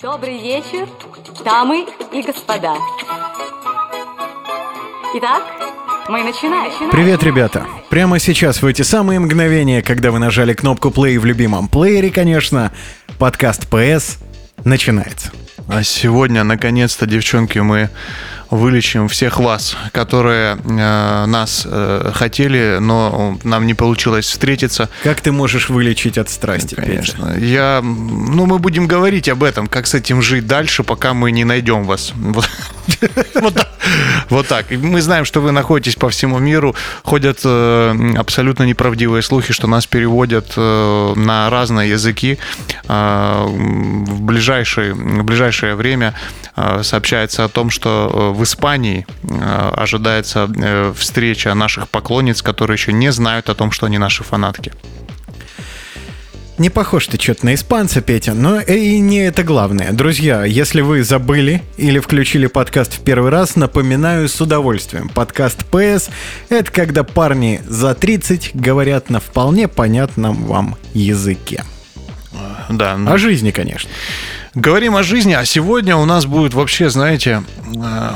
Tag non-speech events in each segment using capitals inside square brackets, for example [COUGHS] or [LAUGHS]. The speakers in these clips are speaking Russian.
Добрый вечер, дамы и господа. Итак, мы начинаем. Привет, ребята! Прямо сейчас, в эти самые мгновения, когда вы нажали кнопку play в любимом плеере, конечно, подкаст PS начинается. А сегодня, наконец-то, девчонки, мы вылечим всех вас, которые э, нас э, хотели, но нам не получилось встретиться. Как ты можешь вылечить от страсти, Конечно. Петя? Я, ну, мы будем говорить об этом, как с этим жить дальше, пока мы не найдем вас. [LAUGHS] Вот, так. мы знаем, что вы находитесь по всему миру. Ходят э, абсолютно неправдивые слухи, что нас переводят э, на разные языки. Э, в, ближайшее, время э, сообщается о том, что э, в Испании э, ожидается э, встреча наших поклонниц, которые еще не знают о том, что они наши фанатки. Не похож ты что-то на испанца, Петя, но и не это главное. Друзья, если вы забыли или включили подкаст в первый раз, напоминаю с удовольствием. Подкаст PS — это когда парни за 30 говорят на вполне понятном вам языке. Да. О жизни, конечно. Говорим о жизни, а сегодня у нас будет вообще, знаете, э,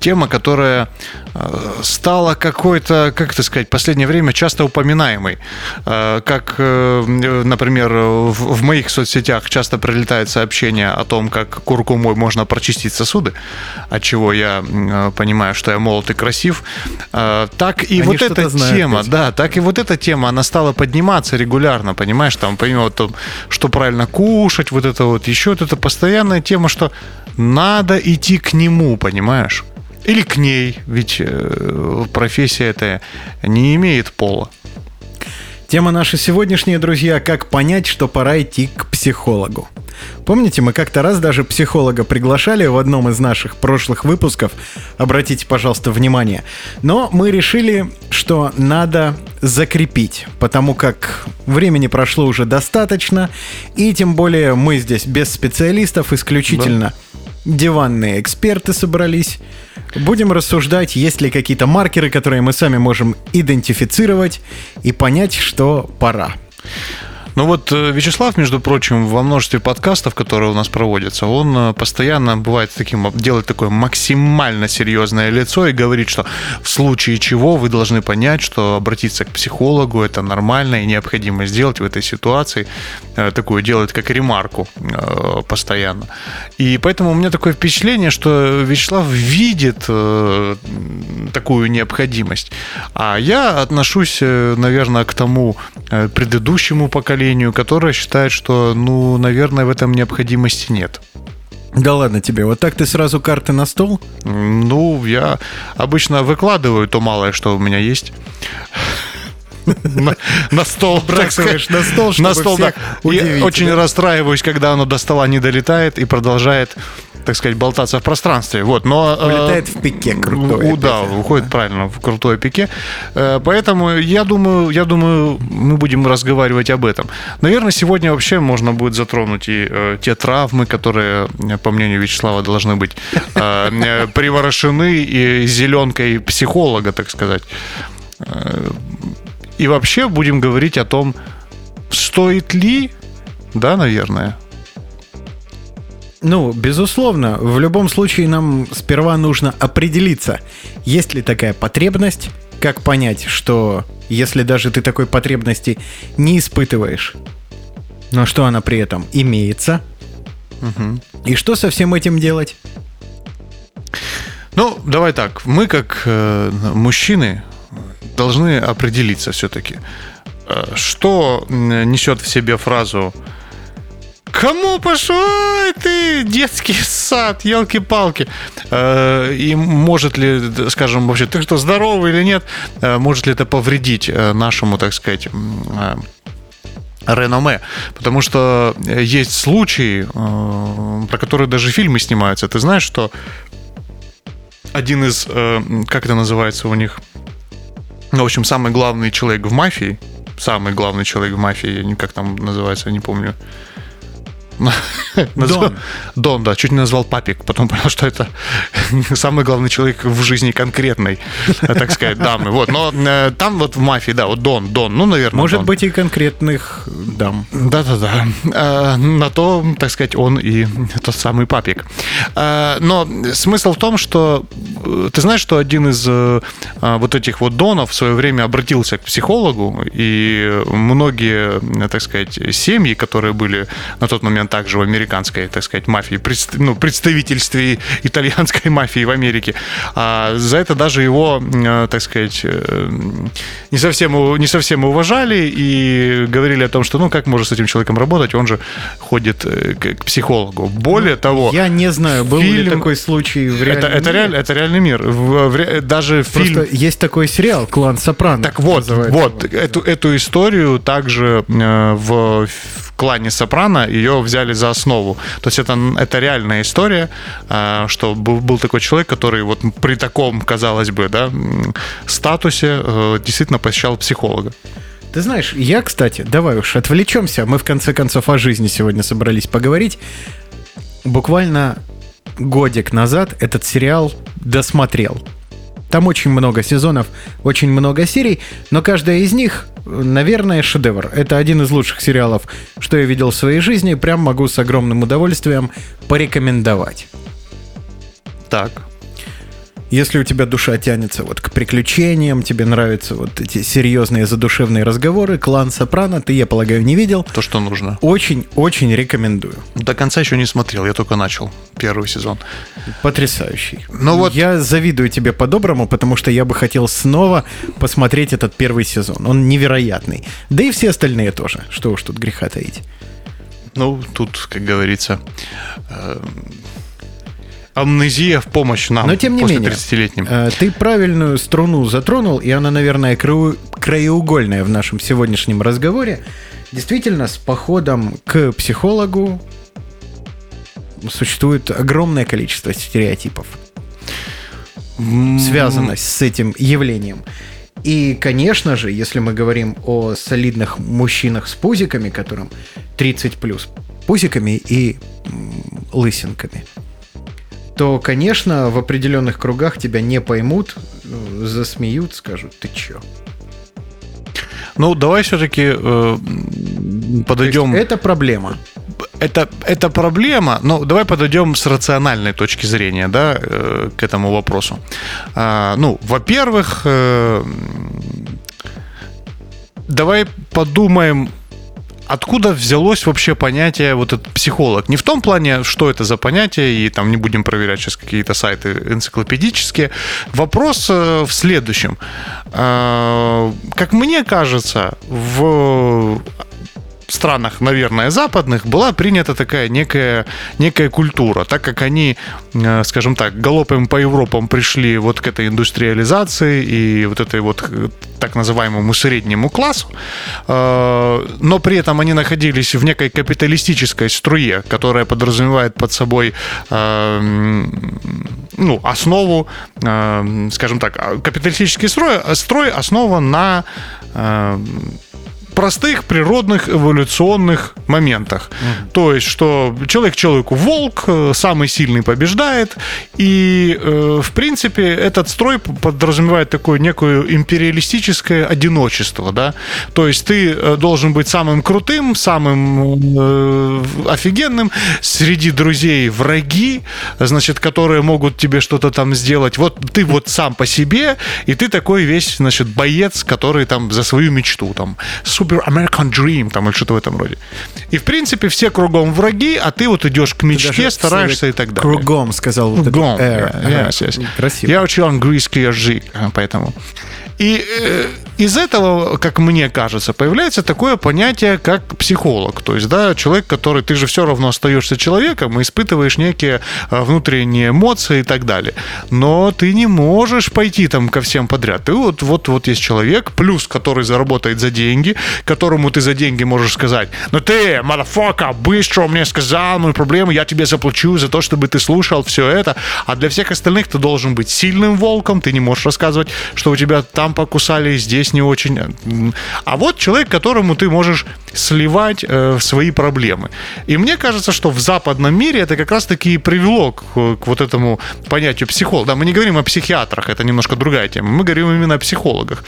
тема, которая э, стала какой-то, как это сказать, в последнее время часто упоминаемой. Э, как, например, в моих соцсетях часто прилетает сообщение о том, как куркумой можно прочистить сосуды, от чего я понимаю, что я молод и красив. Так и Они вот эта знают, тема, Петя. да, так и вот эта тема, она стала подниматься регулярно, понимаешь, там, помимо того, что правильно кушать, вот это вот, еще вот это постоянная тема, что надо идти к нему, понимаешь? Или к ней, ведь э, профессия эта не имеет пола. Тема наша сегодняшняя, друзья, как понять, что пора идти к психологу. Помните, мы как-то раз даже психолога приглашали в одном из наших прошлых выпусков. Обратите, пожалуйста, внимание. Но мы решили, что надо закрепить, потому как времени прошло уже достаточно, и тем более мы здесь без специалистов, исключительно диванные эксперты собрались. Будем рассуждать, есть ли какие-то маркеры, которые мы сами можем идентифицировать и понять, что пора. Ну вот э, Вячеслав, между прочим, во множестве подкастов, которые у нас проводятся, он э, постоянно бывает таким, делает такое максимально серьезное лицо и говорит, что в случае чего вы должны понять, что обратиться к психологу это нормально и необходимо сделать в этой ситуации. Э, Такую делает как ремарку постоянно. И поэтому у меня такое впечатление, что Вячеслав видит такую необходимость. А я отношусь, наверное, к тому предыдущему поколению, которое считает, что, ну, наверное, в этом необходимости нет. Да ладно тебе, вот так ты сразу карты на стол? Ну, я обычно выкладываю то малое, что у меня есть. На, на стол. Бросаешь на стол, чтобы на стол, да. удивить, очень расстраиваюсь, когда оно до стола не долетает и продолжает, так сказать, болтаться в пространстве. Вот, но э, Улетает в пике крутое. у- да, уходит правильно в крутое пике. Э, Поэтому я думаю, я думаю, мы будем разговаривать об этом. Наверное, сегодня вообще можно будет затронуть и э, те травмы, которые, по мнению Вячеслава, должны быть приворошены и зеленкой психолога, так сказать. И вообще будем говорить о том, стоит ли, да, наверное, Ну, безусловно, в любом случае нам сперва нужно определиться, есть ли такая потребность, как понять, что если даже ты такой потребности не испытываешь, но что она при этом имеется, и что со всем этим делать? Ну, давай так. Мы, как э, мужчины, должны определиться все-таки, э, что несет в себе фразу Кому пошел ты, детский сад, елки-палки? Э, И может ли, скажем, вообще, ты что, здоровый или нет? Э, Может ли это повредить э, нашему, так сказать, реноме, потому что есть случаи, про которые даже фильмы снимаются. Ты знаешь, что один из, как это называется у них, ну, в общем, самый главный человек в мафии, самый главный человек в мафии, как там называется, я не помню. [LAUGHS] Дон. Дон, да, чуть не назвал папик, потом понял, что это [LAUGHS] самый главный человек в жизни конкретной, так сказать, дамы. Вот, но э, там вот в мафии, да, вот Дон, Дон, ну, наверное, Может быть и конкретных дам. Да-да-да. Э, На то, так сказать, он и тот самый папик. Э, Но смысл в том, что ты знаешь, что один из вот этих вот донов в свое время обратился к психологу, и многие, так сказать, семьи, которые были на тот момент также в американской, так сказать, мафии, ну, представительстве итальянской [LAUGHS] мафии в Америке, а за это даже его, э, так сказать, э, не совсем, не совсем уважали и говорили о том, что ну как можно с этим человеком работать, он же ходит э, к, психологу. Более того, Я не знаю, был ли фильм- такой случай в это, реальном это, мире. реаль- это реальный мир. В- в даже Просто фильм есть такой сериал «Клан Сопрано». так вот, вот, эту, эту историю также в, в клане Сопрано ее взяли за основу. То есть это, это реальная история, э, что был, был такой человек, который вот при таком, казалось бы, да, статусе э, действительно посещал психолога. Ты знаешь, я, кстати, давай уж отвлечемся. Мы в конце концов о жизни сегодня собрались поговорить. Буквально годик назад этот сериал досмотрел. Там очень много сезонов, очень много серий, но каждая из них, наверное, шедевр. Это один из лучших сериалов, что я видел в своей жизни. Прям могу с огромным удовольствием порекомендовать. Так. Если у тебя душа тянется вот к приключениям, тебе нравятся вот эти серьезные задушевные разговоры, клан Сопрано, ты, я полагаю, не видел. То, что нужно. Очень-очень рекомендую. До конца еще не смотрел, я только начал первый сезон. Потрясающий. Ну вот- Я завидую тебе по-доброму, потому что я бы хотел снова посмотреть этот первый сезон. Он невероятный. Да и все остальные тоже. Что уж тут греха таить. Ну, тут, как говорится, э, амнезия в помощь нам Но тем не после менее, 30-летним. э, ты правильную струну затронул, и она, наверное, краеугольная в нашем сегодняшнем разговоре. Действительно, с походом к психологу существует огромное количество стереотипов. связанность с этим явлением. И, конечно же, если мы говорим о солидных мужчинах с пузиками, которым 30 плюс, пузиками и лысинками, то, конечно, в определенных кругах тебя не поймут, ну, засмеют, скажут, ты чё? Ну, давай все-таки есть подойдем. это проблема. это, это проблема, но давай подойдем с рациональной точки зрения, да, э, к этому вопросу. А, ну, во-первых, э, давай подумаем, откуда взялось вообще понятие вот этот психолог. Не в том плане, что это за понятие, и там не будем проверять сейчас какие-то сайты энциклопедические. Вопрос э, в следующем. Э, Как мне кажется, в странах, наверное, западных была принята такая некая, некая культура, так как они, э, скажем так, галопом по Европам пришли вот к этой индустриализации и вот этой вот э, так называемому среднему классу, э, но при этом они находились в некой капиталистической струе, которая подразумевает под собой ну, основу, скажем так, а, капиталистический строй, строй основан на простых природных эволюционных моментах. То есть, что человек человеку волк, э, самый сильный побеждает, и, э, в принципе, этот строй подразумевает такое некое империалистическое одиночество, да. То есть ты э, должен быть самым крутым, самым э, офигенным, среди друзей враги, значит, которые могут тебе что-то там сделать. Вот ты вот сам по себе, и ты такой весь, значит, боец, который там за свою мечту, там, супер American Dream, там, или что-то в этом роде. И, в принципе, все кругом враги, а ты вот идешь к мечте, стараешься и так далее. Кругом, сказал вот Кругом. это «air». Yeah, yes, yes. Красиво. Я учил английский язык, поэтому. И э, из этого, как мне кажется, появляется такое понятие, как психолог. То есть, да, человек, который ты же все равно остаешься человеком и испытываешь некие э, внутренние эмоции и так далее. Но ты не можешь пойти там ко всем подряд. Ты вот, вот, вот есть человек, плюс, который заработает за деньги, которому ты за деньги можешь сказать, ну ты, мадафака, быстро мне сказал мою проблему, я тебе заплачу за то, чтобы ты слушал все это. А для всех остальных ты должен быть сильным волком, ты не можешь рассказывать, что у тебя там там покусали, здесь не очень. А вот человек, которому ты можешь сливать э, свои проблемы. И мне кажется, что в западном мире это как раз-таки и привело к, к вот этому понятию психолога. Да, мы не говорим о психиатрах, это немножко другая тема. Мы говорим именно о психологах.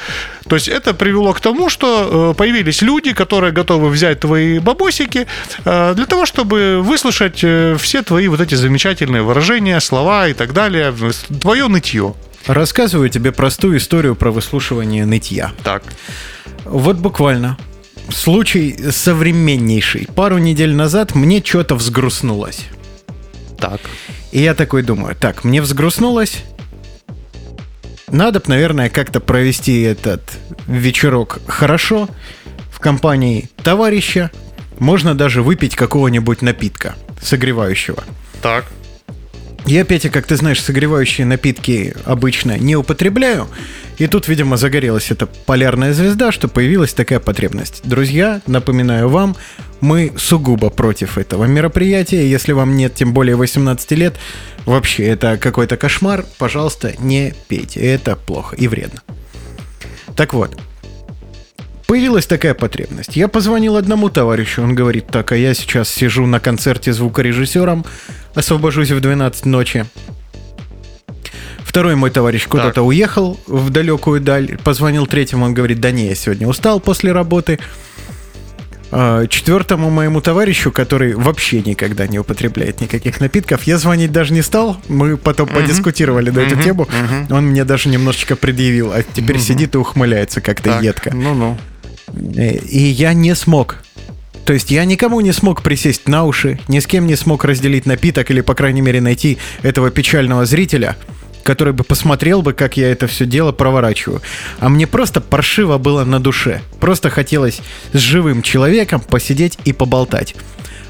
То есть это привело к тому, что э, появились люди, которые готовы взять твои бабосики э, для того, чтобы выслушать все твои вот эти замечательные выражения, слова и так далее, твое нытье. Рассказываю тебе простую историю про выслушивание нытья. Так. Вот буквально. Случай современнейший. Пару недель назад мне что-то взгрустнулось. Так. И я такой думаю, так, мне взгрустнулось, надо, наверное, как-то провести этот вечерок хорошо в компании товарища. Можно даже выпить какого-нибудь напитка согревающего. Так. Я, Петя, как ты знаешь, согревающие напитки обычно не употребляю. И тут, видимо, загорелась эта полярная звезда, что появилась такая потребность. Друзья, напоминаю вам, мы сугубо против этого мероприятия. Если вам нет тем более 18 лет, вообще это какой-то кошмар, пожалуйста, не пейте. Это плохо и вредно. Так вот, появилась такая потребность. Я позвонил одному товарищу, он говорит, так, а я сейчас сижу на концерте звукорежиссером, освобожусь в 12 ночи. Второй мой товарищ куда-то уехал в далекую даль. Позвонил третьему, он говорит, да не, я сегодня устал после работы. А, Четвертому моему товарищу, который вообще никогда не употребляет никаких напитков, я звонить даже не стал. Мы потом подискутировали на эту тему. Он мне даже немножечко предъявил, а теперь сидит и ухмыляется как-то едко. Ну-ну. И я не смог. То есть я никому не смог присесть на уши, ни с кем не смог разделить напиток или, по крайней мере, найти этого печального зрителя, который бы посмотрел бы, как я это все дело проворачиваю. А мне просто паршиво было на душе. Просто хотелось с живым человеком посидеть и поболтать.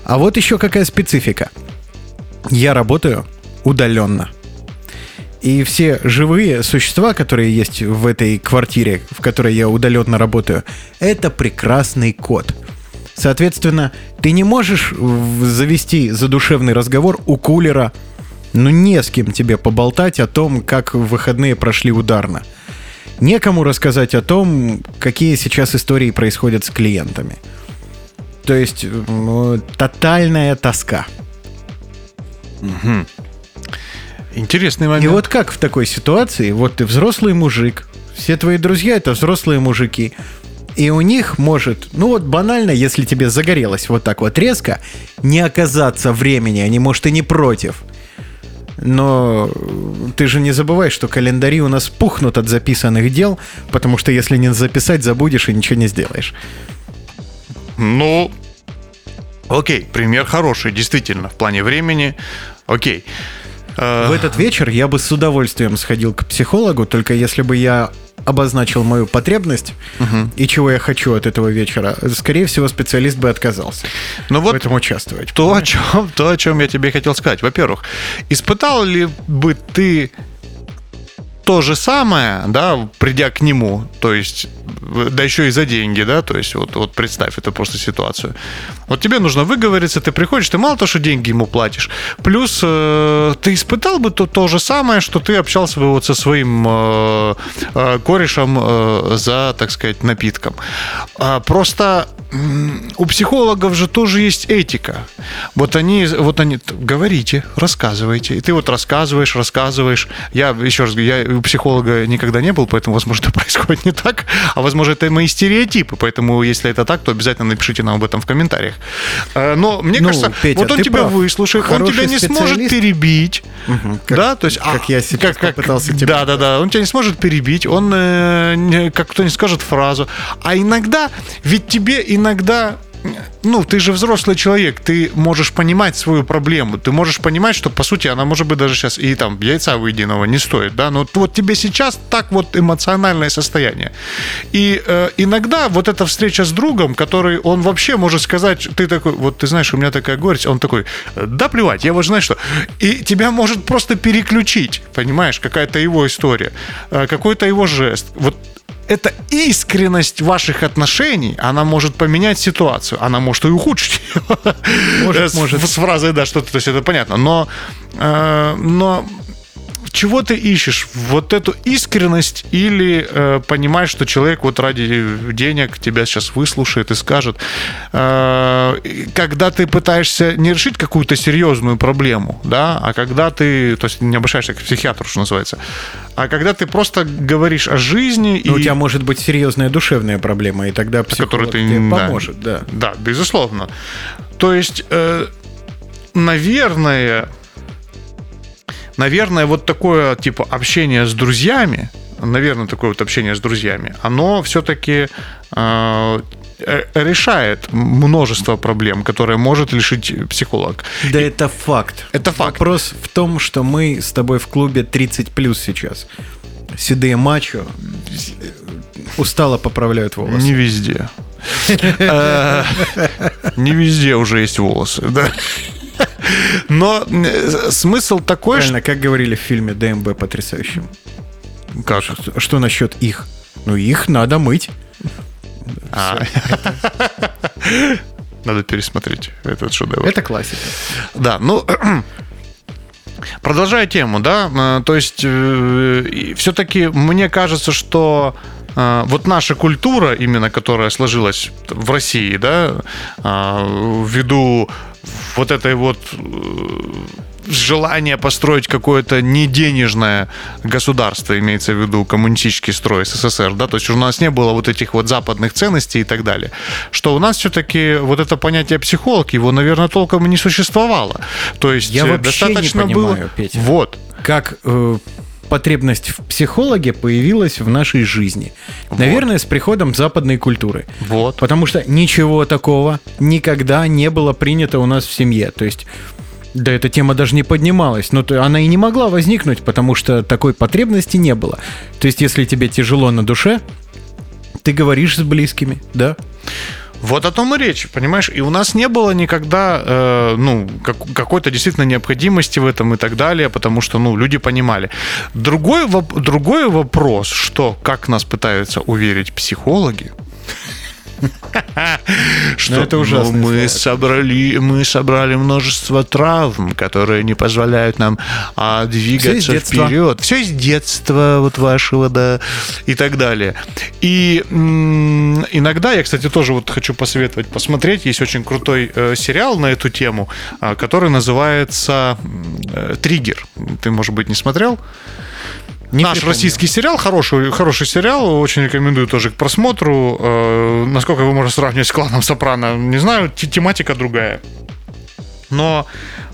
А вот еще какая специфика. Я работаю удаленно. И все живые существа, которые есть в этой квартире, в которой я удаленно работаю, это прекрасный кот. Соответственно, ты не можешь завести задушевный разговор у кулера, ну не с кем тебе поболтать о том, как выходные прошли ударно. Некому рассказать о том, какие сейчас истории происходят с клиентами. То есть м, тотальная тоска. Интересный момент. И вот как в такой ситуации, вот ты взрослый мужик, все твои друзья это взрослые мужики, и у них может, ну вот банально, если тебе загорелось вот так вот резко, не оказаться времени, они, может, и не против. Но ты же не забывай, что календари у нас пухнут от записанных дел, потому что если не записать, забудешь и ничего не сделаешь. Ну, окей, пример хороший, действительно, в плане времени. Окей. Э, В этот вечер я бы с удовольствием сходил к психологу, только если бы я обозначил мою потребность и чего я хочу от этого вечера, скорее всего, специалист бы отказался Ну в вот этом участвовать. то, о чем, то, о чем я тебе хотел сказать. Во-первых, испытал ли бы ты то же самое, да, придя к нему, то есть, да еще и за деньги, да, то есть, вот, вот представь эту просто ситуацию. Вот тебе нужно выговориться, ты приходишь, ты мало то, что деньги ему платишь, плюс э, ты испытал бы то, то же самое, что ты общался бы вот со своим э, э, корешем э, за, так сказать, напитком. А, просто у психологов же тоже есть этика. Вот они, вот они, говорите, рассказывайте. И ты вот рассказываешь, рассказываешь. Я, еще раз говорю, я у психолога никогда не был, поэтому, возможно, это [LAUGHS] происходит не так. А, возможно, это мои стереотипы. Поэтому, если это так, то обязательно напишите нам об этом в комментариях. Э, Но мне Ну, кажется, Петя, вот он тебя прав. выслушает, он Хороший тебя не сможет перебить. как- да, то есть, как я сейчас попытался тебя Да, да, да. Он тебя не сможет перебить, он э, как кто не скажет фразу. А иногда, ведь тебе иногда ну, ты же взрослый человек, ты можешь понимать свою проблему, ты можешь понимать, что, по сути, она может быть даже сейчас и там яйца выеденного не стоит, да, но вот тебе сейчас так вот эмоциональное состояние. И э, иногда вот эта встреча с другом, который он вообще может сказать, ты такой, вот ты знаешь, у меня такая горечь, он такой, да плевать, я вот знаю, что. И тебя может просто переключить, понимаешь, какая-то его история, э, какой-то его жест. Вот эта искренность ваших отношений, она может поменять ситуацию, она может и ухудшить. Может, С- может. С фразой, да, что-то, то есть это понятно. Но, э, но чего ты ищешь? Вот эту искренность или э, понимаешь, что человек вот ради денег тебя сейчас выслушает и скажет, э, когда ты пытаешься не решить какую-то серьезную проблему, да, а когда ты, то есть не обращаешься к психиатру, что называется, а когда ты просто говоришь о жизни Но и... у тебя может быть серьезная душевная проблема, и тогда психолог ты тебе да. поможет, да. Да, безусловно. То есть, э, наверное, наверное, вот такое типа общение с друзьями, наверное, такое вот общение с друзьями, оно все-таки э, э, решает множество проблем, которые может решить психолог. Да это факт. Это факт. Вопрос в том, что мы с тобой в клубе 30 плюс сейчас. Седые мачо устало поправляют волосы. Не везде. [LAUGHS] Э, Не везде уже есть волосы, да. Но э, смысл такой. Правильно, как говорили в фильме ДМБ потрясающем. Как? Что, что насчет их? Ну, их надо мыть. А. [LAUGHS] Надо пересмотреть этот шедевр. Это классика. Да, ну, [CLEARS THROAT] продолжая тему, да, э, то есть все-таки мне кажется, что э, вот наша культура, именно которая сложилась в России, да, э, ввиду вот этой вот э, желания построить какое-то не денежное государство, имеется в виду коммунистический строй СССР, да, то есть у нас не было вот этих вот западных ценностей и так далее, что у нас все-таки вот это понятие психолог, его, наверное, толком и не существовало. То есть Я э, вообще не достаточно понимаю, было... Петя. Вот. Как э, потребность в психологе появилась в нашей жизни. Наверное, с приходом западной культуры. Вот. Потому что ничего такого никогда не было принято у нас в семье. То есть да эта тема даже не поднималась, но то она и не могла возникнуть, потому что такой потребности не было. То есть, если тебе тяжело на душе, ты говоришь с близкими, да? Вот о том и речь, понимаешь? И у нас не было никогда, э, ну, как, какой-то действительно необходимости в этом и так далее, потому что, ну, люди понимали. Другой, воп- другой вопрос, что, как нас пытаются уверить психологи, [LAUGHS] что это ужасные ну, мы собрали, мы собрали множество травм, которые не позволяют нам а, двигаться вперед. Все из детства вот вашего, да, и так далее. И м, иногда, я, кстати, тоже вот хочу посоветовать посмотреть, есть очень крутой э, сериал на эту тему, а, который называется э, «Триггер». Ты, может быть, не смотрел? Не Наш припомню. российский сериал, хороший, хороший сериал, очень рекомендую тоже к просмотру. Э, насколько его можно сравнивать с кланом Сопрано, не знаю, те- тематика другая. Но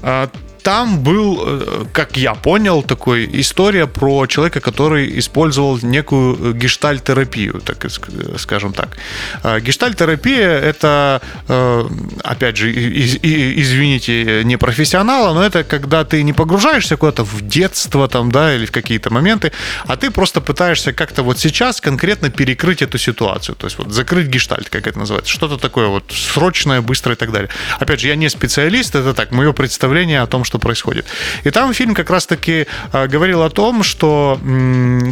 э, там был, э, как я понял, такой история про человека, который использовал некую э, гештальт-терапию, так ск- скажем так. Э, Гештальт-терапия это, э, опять же, извините, не профессионала, но это когда ты не погружаешься куда-то в детство там, да, или в какие-то моменты, а ты просто пытаешься как-то вот сейчас конкретно перекрыть эту ситуацию, то есть вот закрыть гештальт, как это называется, что-то такое вот срочное, быстрое и так далее. Опять же, я не специалист, это так, мое представление о том, что происходит. И там фильм как раз-таки э, говорил о том, что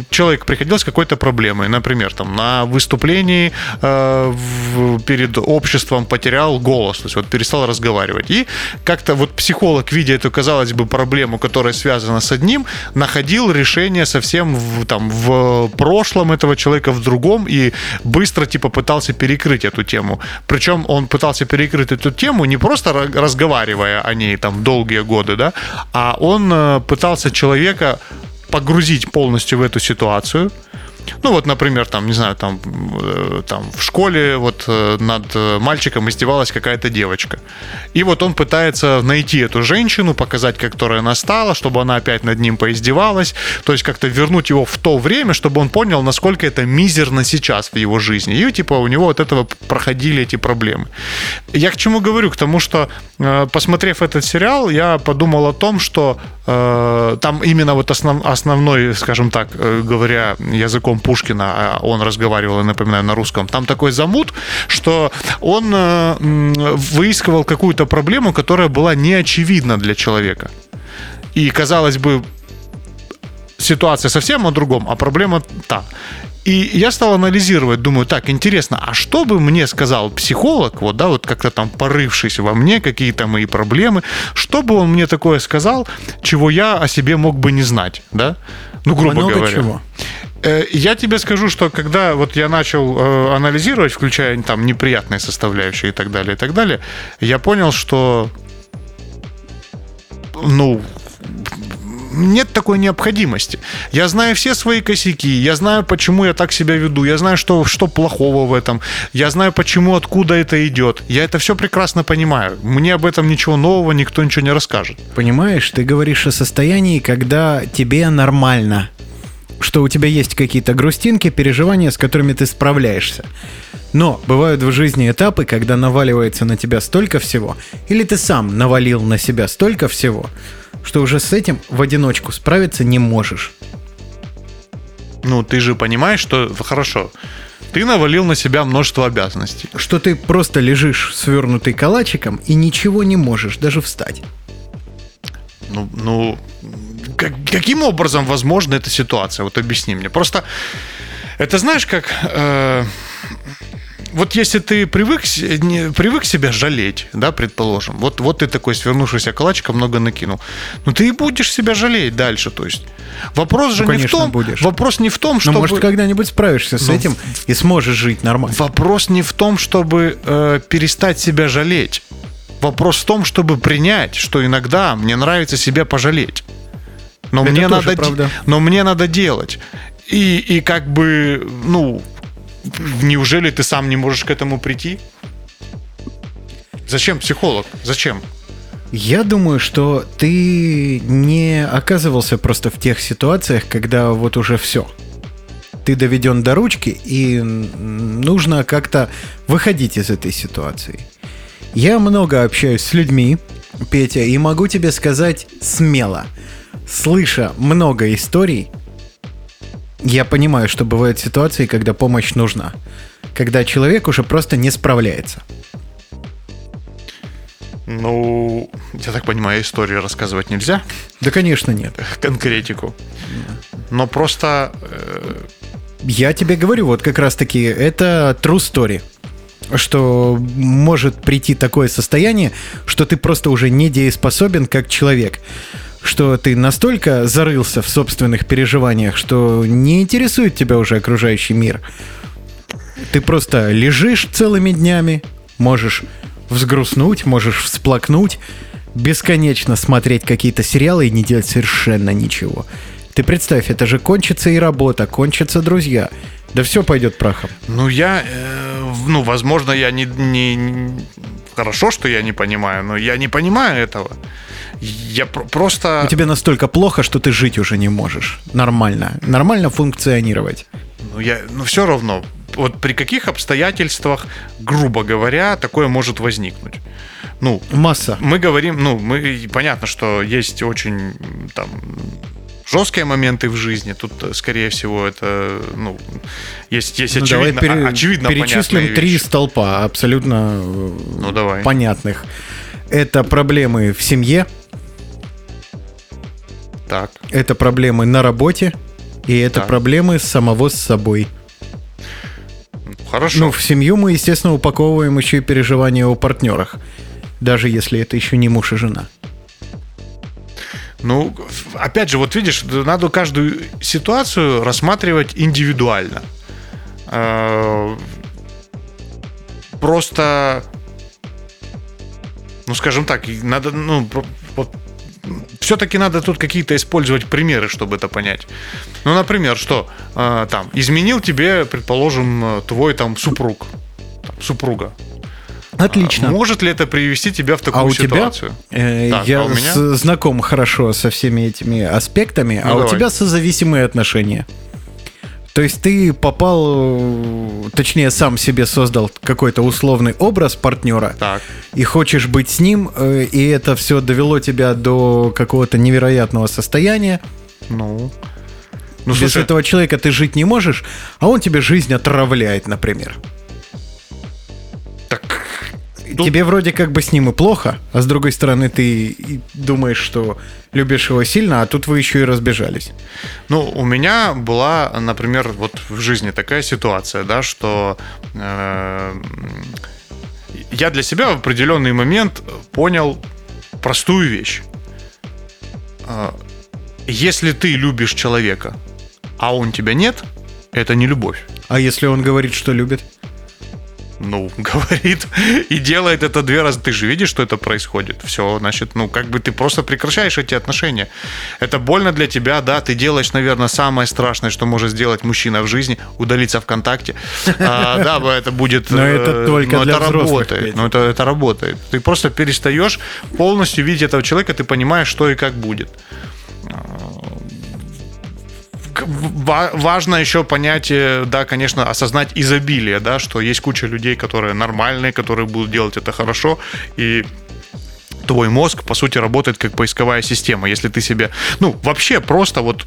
человек приходил с какой-то проблемой, например, там на выступлении в- перед обществом потерял голос, то есть вот перестал разговаривать. И как-то вот психолог, видя эту, казалось бы, проблему, которая связана с одним, находил решение совсем в, там, в прошлом этого человека, в другом, и быстро типа пытался перекрыть эту тему. Причем он пытался перекрыть эту тему не просто ра- разговаривая о ней там долгие годы, да, а он э, пытался человека погрузить полностью в эту ситуацию. Ну вот, например, там, не знаю, там, э, там в школе вот э, над э, мальчиком издевалась какая-то девочка. И вот он пытается найти эту женщину, показать, которая она стала, чтобы она опять над ним поиздевалась. То есть как-то вернуть его в то время, чтобы он понял, насколько это мизерно сейчас в его жизни. И типа у него от этого проходили эти проблемы. Я к чему говорю? К тому, что посмотрев этот сериал, я подумал о том, что там именно вот основ- основной, скажем так, э, говоря языком Пушкина, а он разговаривал, я напоминаю, на русском, там такой замут, что он э, выискивал какую-то проблему, которая была неочевидна для человека. И, казалось бы, ситуация совсем о другом, а проблема та. И я стал анализировать, думаю, так, интересно, а что бы мне сказал психолог, вот, да, вот как-то там порывшись во мне, какие-то мои проблемы, что бы он мне такое сказал, чего я о себе мог бы не знать, да? Ну, грубо Много говоря. чего. Э, Я тебе скажу, что когда вот я начал э, анализировать, включая там неприятные составляющие и так далее, и так далее, я понял, что ну нет такой необходимости. Я знаю все свои косяки, я знаю, почему я так себя веду, я знаю, что, что плохого в этом, я знаю, почему, откуда это идет. Я это все прекрасно понимаю. Мне об этом ничего нового никто ничего не расскажет. Понимаешь, ты говоришь о состоянии, когда тебе нормально. Что у тебя есть какие-то грустинки, переживания, с которыми ты справляешься. Но бывают в жизни этапы, когда наваливается на тебя столько всего, или ты сам навалил на себя столько всего, что уже с этим в одиночку справиться не можешь. Ну, ты же понимаешь, что хорошо. Ты навалил на себя множество обязанностей. Что ты просто лежишь свернутый калачиком и ничего не можешь даже встать. Ну, ну как- каким образом возможна эта ситуация? Вот объясни мне. Просто это знаешь, как э, вот если ты привык, не, привык себя жалеть, да, предположим, вот, вот ты такой свернувшийся калачиком много накинул, ну ты и будешь себя жалеть дальше, то есть. Вопрос же Ну, не в том, будешь. вопрос не в том, Но чтобы... может когда-нибудь справишься с Ну, этим и сможешь жить нормально. Вопрос не в том, чтобы э, перестать себя жалеть. Вопрос в том, чтобы принять, что иногда мне нравится себя пожалеть. Но Это мне надо, правда. но мне надо делать. И, и как бы, ну, неужели ты сам не можешь к этому прийти? Зачем психолог? Зачем? Я думаю, что ты не оказывался просто в тех ситуациях, когда вот уже все. Ты доведен до ручки, и нужно как-то выходить из этой ситуации. Я много общаюсь с людьми, Петя, и могу тебе сказать смело, слыша много историй, я понимаю, что бывают ситуации, когда помощь нужна. Когда человек уже просто не справляется. Ну, я так понимаю, истории рассказывать нельзя, Да, конечно, нет. [LAUGHS] конкретику. Но просто э, Я тебе говорю, вот как раз-таки, это true story. Что может прийти такое состояние, что ты просто уже недееспособен как человек. Что ты настолько зарылся в собственных переживаниях, что не интересует тебя уже окружающий мир. Ты просто лежишь целыми днями, можешь взгрустнуть, можешь всплакнуть, бесконечно смотреть какие-то сериалы и не делать совершенно ничего. Ты представь, это же кончится и работа, кончатся друзья. Да все пойдет прахом. Ну, я, э, ну, возможно, я не- не- Хорошо, что я не понимаю, но я не понимаю этого. Я про- просто... У тебя настолько плохо, что ты жить уже не можешь. Нормально. Нормально функционировать. Ну, я, ну, все равно. Вот при каких обстоятельствах, грубо говоря, такое может возникнуть? Ну, Масса. мы говорим, ну, мы, понятно, что есть очень там жесткие моменты в жизни. Тут, э, скорее всего, это, ну, есть, есть Ну, очевидно, давай пере- а- очевидно перечислим три столпа абсолютно э, Ну, давай. понятных. Это проблемы в семье, Так. это проблемы на работе, и это Так. проблемы самого с собой. Хорошо. Ну, в семью мы, естественно, упаковываем еще и переживания о партнерах. Даже если это еще не муж и жена. Ну, опять же, вот видишь, надо каждую ситуацию рассматривать индивидуально. Э, Просто, ну, скажем так, надо, ну, все-таки надо тут какие-то использовать примеры, чтобы это понять. Ну, например, что э, там изменил тебе, предположим, э, твой там супруг, там, супруга. Отлично. Может ли это привести тебя в такую А у тебя? ситуацию? Э, Так, я а у меня? с- знаком хорошо со всеми этими аспектами, а Ну, у давай. тебя созависимые отношения. То есть ты попал, точнее, сам себе создал какой-то условный образ партнера Так. и хочешь быть с ним, э, и это все довело тебя до какого-то невероятного состояния. Ну. Ну, Без слушай, этого человека ты жить не можешь, а он тебе жизнь отравляет, например. Тут- тебе вроде как бы с ним и плохо, а с другой стороны ты думаешь, что любишь его сильно, а тут вы еще и разбежались. Ну, у меня была, например, вот в жизни такая ситуация, да, что э, я для себя в определенный момент понял простую вещь. Э, Если ты любишь человека, а он тебя нет, это не любовь. А если он говорит, что любит? Ну, [LAUGHS] говорит и делает это две раза. Ты же видишь, что это происходит. Все, значит, ну, как бы ты просто прекращаешь эти отношения. Это больно для тебя, да, ты делаешь, наверное, самое страшное, что может сделать мужчина в жизни, удалиться ВКонтакте. А, да, это будет... Но это э, только но для это взрослых, работает. Петя. Но это, это работает. Ты просто перестаешь полностью видеть этого человека, ты понимаешь, что и как будет. Важно еще понятие, да, конечно, осознать изобилие, да, что есть куча людей, которые нормальные, которые будут делать это хорошо, и твой мозг, по сути, работает как поисковая система. Если ты себе, ну, вообще просто вот,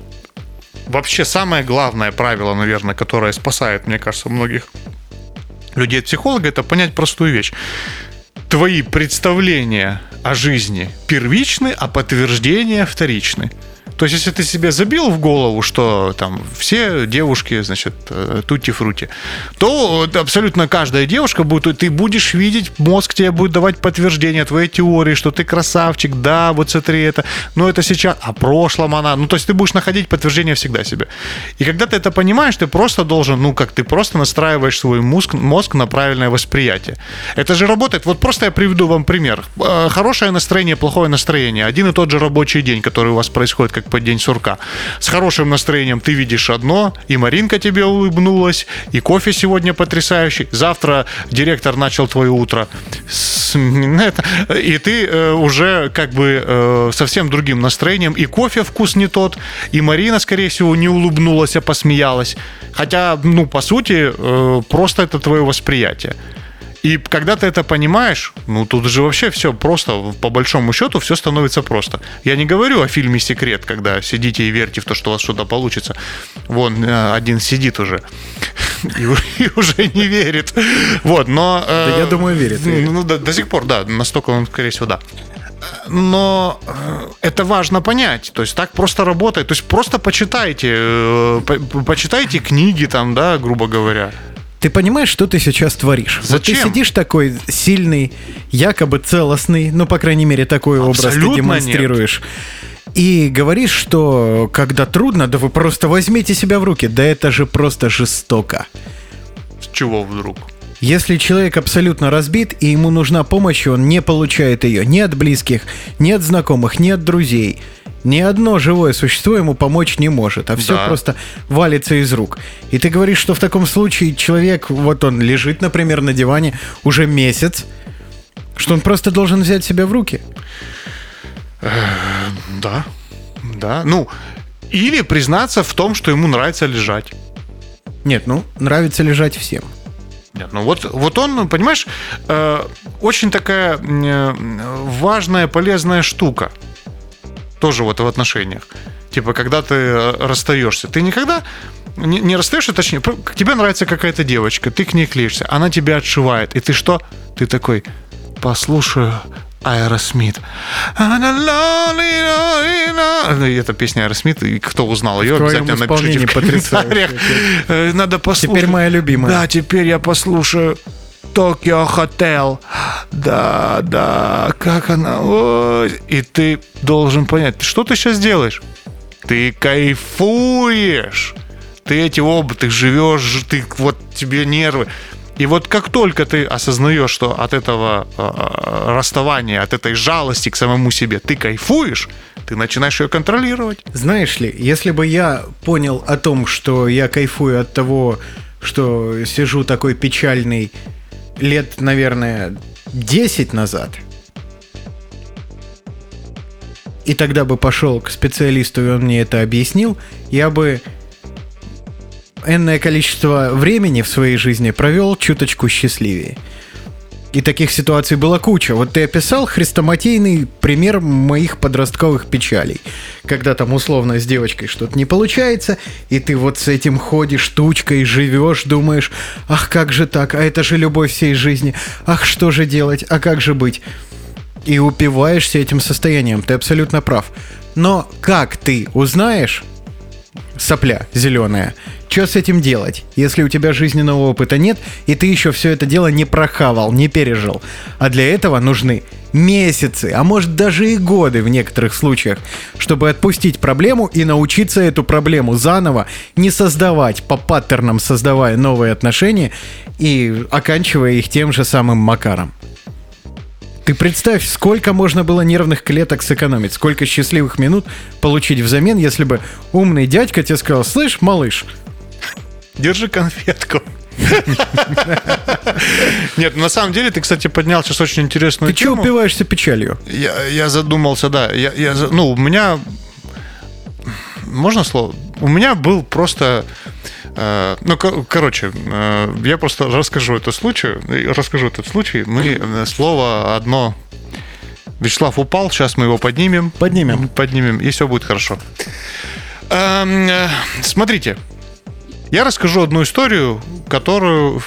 вообще самое главное правило, наверное, которое спасает, мне кажется, многих людей от психолога, это понять простую вещь. Твои представления о жизни первичны, а подтверждения вторичны. То есть, если ты себе забил в голову, что там все девушки, значит, э, тутти-фрути, то абсолютно каждая девушка будет, ты будешь видеть, мозг тебе будет давать подтверждение твоей теории, что ты красавчик, да, вот смотри это, но это сейчас, а прошлом она, ну, то есть ты будешь находить подтверждение всегда себе. И когда ты это понимаешь, ты просто должен, ну, как ты просто настраиваешь свой мозг, мозг на правильное восприятие. Это же работает, вот просто я приведу вам пример. Э, Хорошее настроение, плохое настроение, один и тот же рабочий день, который у вас происходит, как под день сурка. С хорошим настроением ты видишь одно, и Маринка тебе улыбнулась, и кофе сегодня потрясающий. Завтра директор начал твое утро [LAUGHS] и ты э, уже как бы э, совсем другим настроением, и кофе вкус не тот, и Марина, скорее всего, не улыбнулась, а посмеялась. Хотя, ну, по сути, э, просто это твое восприятие. И когда ты это понимаешь, ну тут же вообще все просто, по большому счету, все становится просто. Я не говорю о фильме «Секрет», когда сидите и верьте в то, что у вас что-то получится. Вон, э, один сидит уже [LAUGHS] и, уже не верит. Вот, но... э, Да я думаю, верит, ну, до, до сих пор, да, настолько он, скорее всего, да. Но э, это важно понять. То есть так просто работает. То есть просто почитайте, по- почитайте книги там, да, грубо говоря. Ты понимаешь, что ты сейчас творишь? Вот ты Зачем? сидишь такой сильный, якобы целостный, ну, по крайней мере, такой образ ты Абсолютно демонстрируешь. И говоришь, что когда трудно, да вы просто возьмите себя в руки. Да это же просто жестоко. С чего вдруг? Если человек абсолютно разбит, и ему нужна помощь, и он не получает ее ни от близких, ни от знакомых, ни от друзей. Ни одно живое существо ему помочь не может, а все Да. просто валится из рук. И ты говоришь, что в таком случае человек, вот он лежит, например, на диване уже месяц, что он просто должен взять себя в руки. Да, да. Ну, или признаться в том, что ему нравится лежать. Нет, ну, нравится лежать всем. Нет, ну вот, вот он, понимаешь, э, очень такая э, важная, полезная штука. Тоже вот в отношениях. Типа, когда ты э, расстаешься, ты никогда не, не расстаешься, точнее, тебе нравится какая-то девочка, ты к ней клеишься, она тебя отшивает, и ты что? Ты такой, послушаю Аэросмит. Это песня Аэросмит, и кто узнал ее, В обязательно напишите в комментариях. Э, Надо послушать. Теперь моя любимая. Да, теперь я послушаю Tokio Hotel. Да, да, как она. Ой. И ты должен понять, что ты сейчас делаешь? Ты кайфуешь. Ты эти оба, ты живешь, ты вот тебе нервы. И вот как только ты осознаешь, что от этого э, расставания, от этой жалости к самому себе ты кайфуешь, ты начинаешь ее контролировать. Знаешь ли, если бы я понял о том, что я кайфую от того, что сижу такой печальный лет, наверное, 10 назад, и тогда бы пошел к специалисту, и он мне это объяснил, я бы энное количество времени в своей жизни провел чуточку счастливее. И таких ситуаций была куча. Вот ты описал хрестоматийный пример моих подростковых печалей. Когда там условно с девочкой что-то не получается, и ты вот с этим ходишь тучкой, живешь, думаешь, ах, как же так, а это же любовь всей жизни, ах, что же делать, а как же быть? И упиваешься этим состоянием, ты абсолютно прав. Но как ты узнаешь, сопля зеленая. Что с этим делать, если у тебя жизненного опыта нет, и ты еще все это дело не прохавал, не пережил? А для этого нужны месяцы, а может даже и годы в некоторых случаях, чтобы отпустить проблему и научиться эту проблему заново не создавать, по паттернам создавая новые отношения и оканчивая их тем же самым макаром. Ты представь, сколько можно было нервных клеток сэкономить, сколько счастливых минут получить взамен, если бы умный дядька тебе сказал, слышь, малыш, Держи конфетку. [LAUGHS] Нет, на самом деле ты, кстати, поднял сейчас очень интересную ты чего тему. упиваешься печалью? Я, я задумался, да. Я, я, ну, у меня... Можно слово? У меня был просто... э, ну, ко- короче, э, я просто расскажу этот случай. Расскажу этот случай. Мы э, слово одно... Вячеслав упал, сейчас мы его поднимем. Поднимем. Поднимем, и все будет хорошо. Эм, э, Смотрите, я расскажу одну историю, которую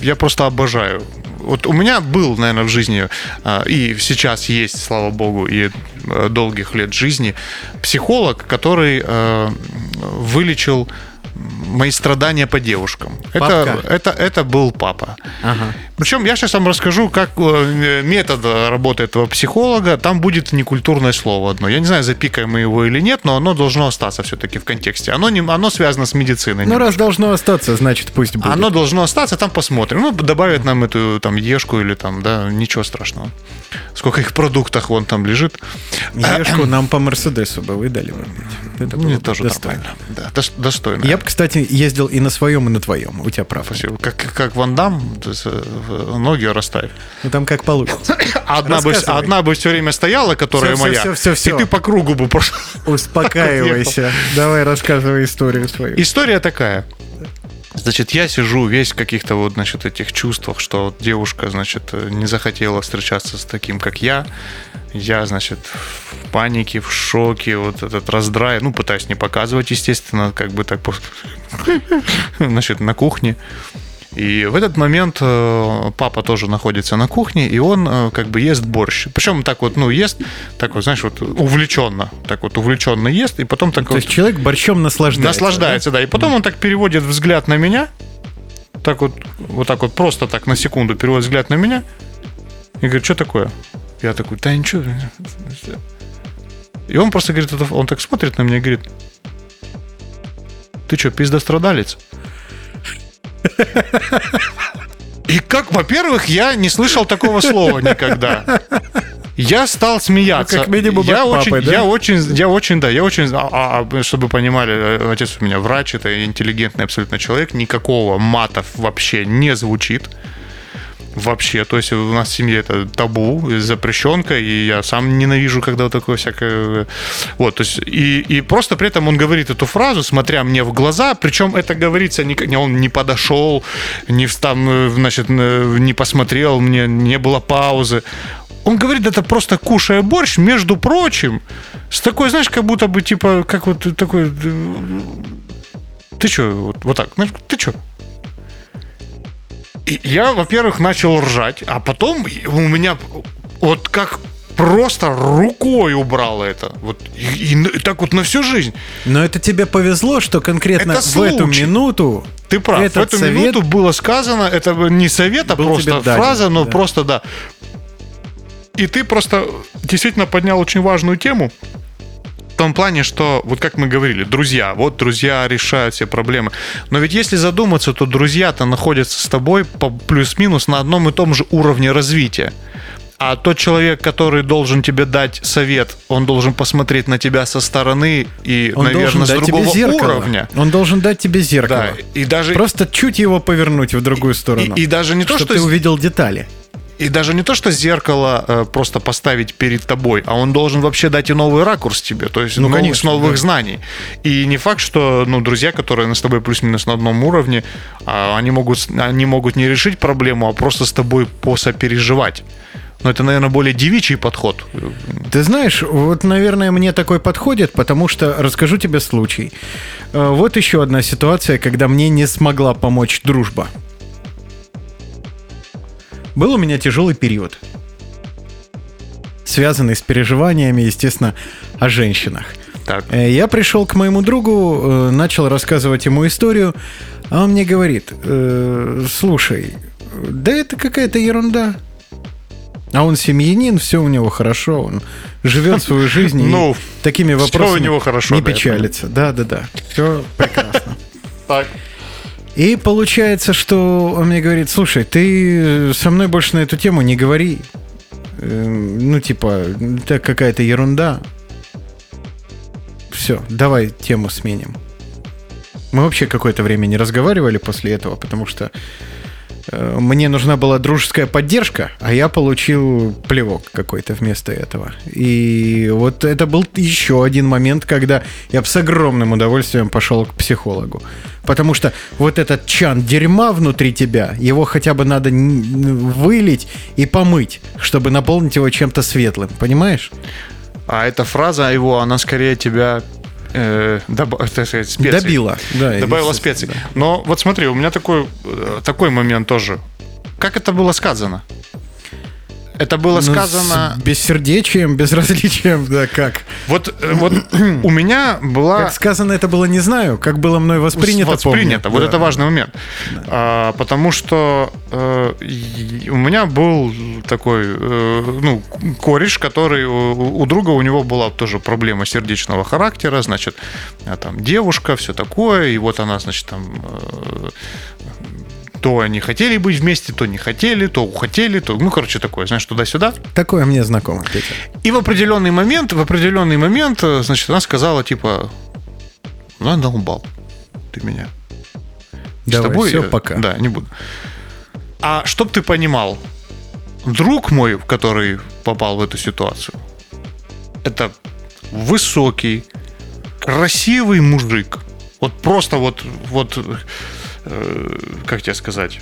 я просто обожаю. Вот у меня был, наверное, в жизни, а, и сейчас есть, слава богу, и э, долгих лет жизни, психолог, который э, вылечил мои страдания по девушкам. Это, Папка? это, это был папа. Ага. Причем я сейчас вам расскажу, как э, метод работы этого психолога. Там будет некультурное слово одно. Я не знаю, запикаем мы его или нет, но оно должно остаться все-таки в контексте. Оно, не, оно связано с медициной. Ну, раз должно остаться, значит, пусть будет. Оно должно остаться, там посмотрим. Ну, добавят нам эту там ешку или там, да, ничего страшного. Сколько их в продуктах вон там лежит. Ешку нам по Мерседесу бы выдали. Это было Мне тоже достойно. нормально. Да, дос- достойно. Я кстати, ездил и на своем, и на твоем. У тебя прав. Спасибо. Как, как Ван Дам, то есть, э, ноги расставь. Ну, там как получится. [COUGHS] Одна бы, одна бы все время стояла, которая всё, моя, всё, всё, всё. и ты по кругу бы пошел. Успокаивайся. [LAUGHS] Давай рассказывай историю свою. История такая. Значит, я сижу весь в каких-то вот, значит, этих чувствах, что девушка, значит, не захотела встречаться с таким, как я. Я, значит, в панике, в шоке, вот этот раздрай. Ну, пытаюсь не показывать, естественно, как бы так, [LAUGHS] значит, на кухне. И в этот момент э, папа тоже находится на кухне, и он э, как бы ест борщ. Причем так вот, ну, ест, так вот, знаешь, вот увлеченно, так вот увлеченно ест, и потом так То вот... есть человек борщом наслаждается. Наслаждается, да. И потом он так переводит взгляд на меня. Так вот, вот так вот, просто так на секунду переводит взгляд на меня. И говорит, что такое? Я такой, да ничего. И он просто говорит, он так смотрит на меня и говорит, ты что, пиздострадалец? И как, во-первых, я не слышал такого слова никогда. Я стал смеяться. Ну, как минимум я очень, да? я очень, я очень, да, я очень, а, а, а, чтобы понимали, э, отец у меня врач, это интеллигентный абсолютно человек, никакого матов вообще не звучит. Вообще, то есть у нас в семье это табу, запрещенка, и я сам ненавижу, когда такое всякое... Вот, то есть, и, и просто при этом он говорит эту фразу, смотря мне в глаза, причем это говорится, не, он не подошел, не встал, э, значит, э, не посмотрел мне, не было паузы. Он говорит это просто кушая борщ, между прочим, с такой, знаешь, как будто бы, типа, как вот такой... э, Ты что, вот, вот так, знаешь, ты что? Я, во-первых, начал ржать, а потом у меня вот как просто рукой убрал это. Вот и, и так вот на всю жизнь. Но это тебе повезло, что конкретно Это в эту минуту Ты прав. в эту совет минуту было сказано, это не совет, а был просто фраза, но да. просто да. И ты просто действительно поднял очень важную тему. В том плане, что, вот как мы говорили, друзья, вот друзья решают все проблемы. Но ведь если задуматься, то друзья-то находятся с тобой по плюс-минус на одном и том же уровне развития. А тот человек, который должен тебе дать совет, он должен посмотреть на тебя со стороны и, он наверное, с другого уровня. Он должен дать тебе зеркало. Да, и даже Просто чуть его повернуть в другую сторону. и, и даже не то, что ты увидел детали. И даже не то, что зеркало э, просто поставить перед тобой, а он должен вообще дать и новый ракурс тебе, то есть Ну, новых- конечно, с новых да. знаний. И не факт, что ну, друзья, которые с тобой плюс-минус на одном уровне, а, они, могут, они могут не решить проблему, а просто с тобой посопереживать. Но это, наверное, более девичий подход. Ты знаешь, вот, наверное, мне такой подходит, потому что расскажу тебе случай. Э, Вот еще одна ситуация, когда мне не смогла помочь дружба. Был у меня тяжелый период, связанный с переживаниями, естественно, о женщинах. Так. Э, Я пришел к моему другу, э, начал рассказывать ему историю, а он мне говорит, «Э, слушай, да это какая-то ерунда. А он семьянин, все у него хорошо, он живет свою жизнь и [LAUGHS] Ну, такими вопросами у него хорошо, не да, печалится. Да, да, да. Все прекрасно. Так. И получается, что он мне говорит, слушай, ты со мной больше на эту тему не говори. Э, Ну, типа, это какая-то ерунда. Все, давай тему сменим. Мы вообще какое-то время не разговаривали после этого, потому что мне нужна была дружеская поддержка, а я получил плевок какой-то вместо этого. И вот это был еще один момент, когда я с огромным удовольствием пошел к психологу. Потому что вот этот чан дерьма внутри тебя, его хотя бы надо вылить и помыть, чтобы наполнить его чем-то светлым, понимаешь? А эта фраза его, она скорее тебя э, добав- так сказать, специй. Добила. Да, Добавила специй. да. Но вот смотри, у меня такой, э, такой момент тоже. Как это было сказано? Это было Ну, сказано... с бессердечием, безразличием, да, как? Вот, э, вот у меня была... Как сказано, это было не знаю, как было мной воспринято, воспринято. помню. Вот Да. это важный момент. А, потому что э, у меня был такой, э, ну, кореш, который у, у друга у него была тоже проблема сердечного характера, значит, там девушка, все такое, и вот она, значит, там э, то они хотели быть вместе, то не хотели, то хотели, то, ну, короче, такое, знаешь, туда-сюда. Такое мне знакомо, Петя. И в определенный момент, в определенный момент, э, значит, она сказала, типа, задолбал ты меня. С Давай, тобой все, я- пока. Да, не буду. А чтоб ты понимал, друг мой, который попал в эту ситуацию, это высокий, красивый мужик. Вот просто вот, вот, э, как тебе сказать,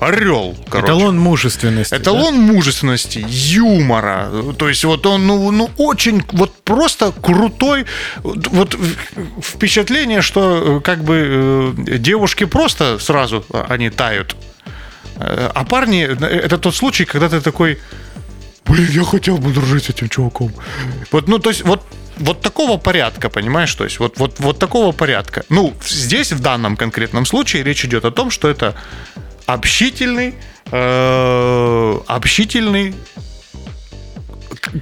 орел, короче. Эталон мужественности. Эталон мужественности, юмора. То есть вот он, ну, ну, очень, вот просто крутой. Вот вот впечатление, что э, как бы э, девушки просто сразу а, они тают. Э, А парни, э, это тот случай, когда ты такой, блин, я хотел бы дружить с этим чуваком. Вот, ну, то есть, вот вот такого порядка, понимаешь, то есть вот, вот, вот такого порядка. Ну, здесь, в данном конкретном случае, речь идет о том, что это общительный, э, общительный,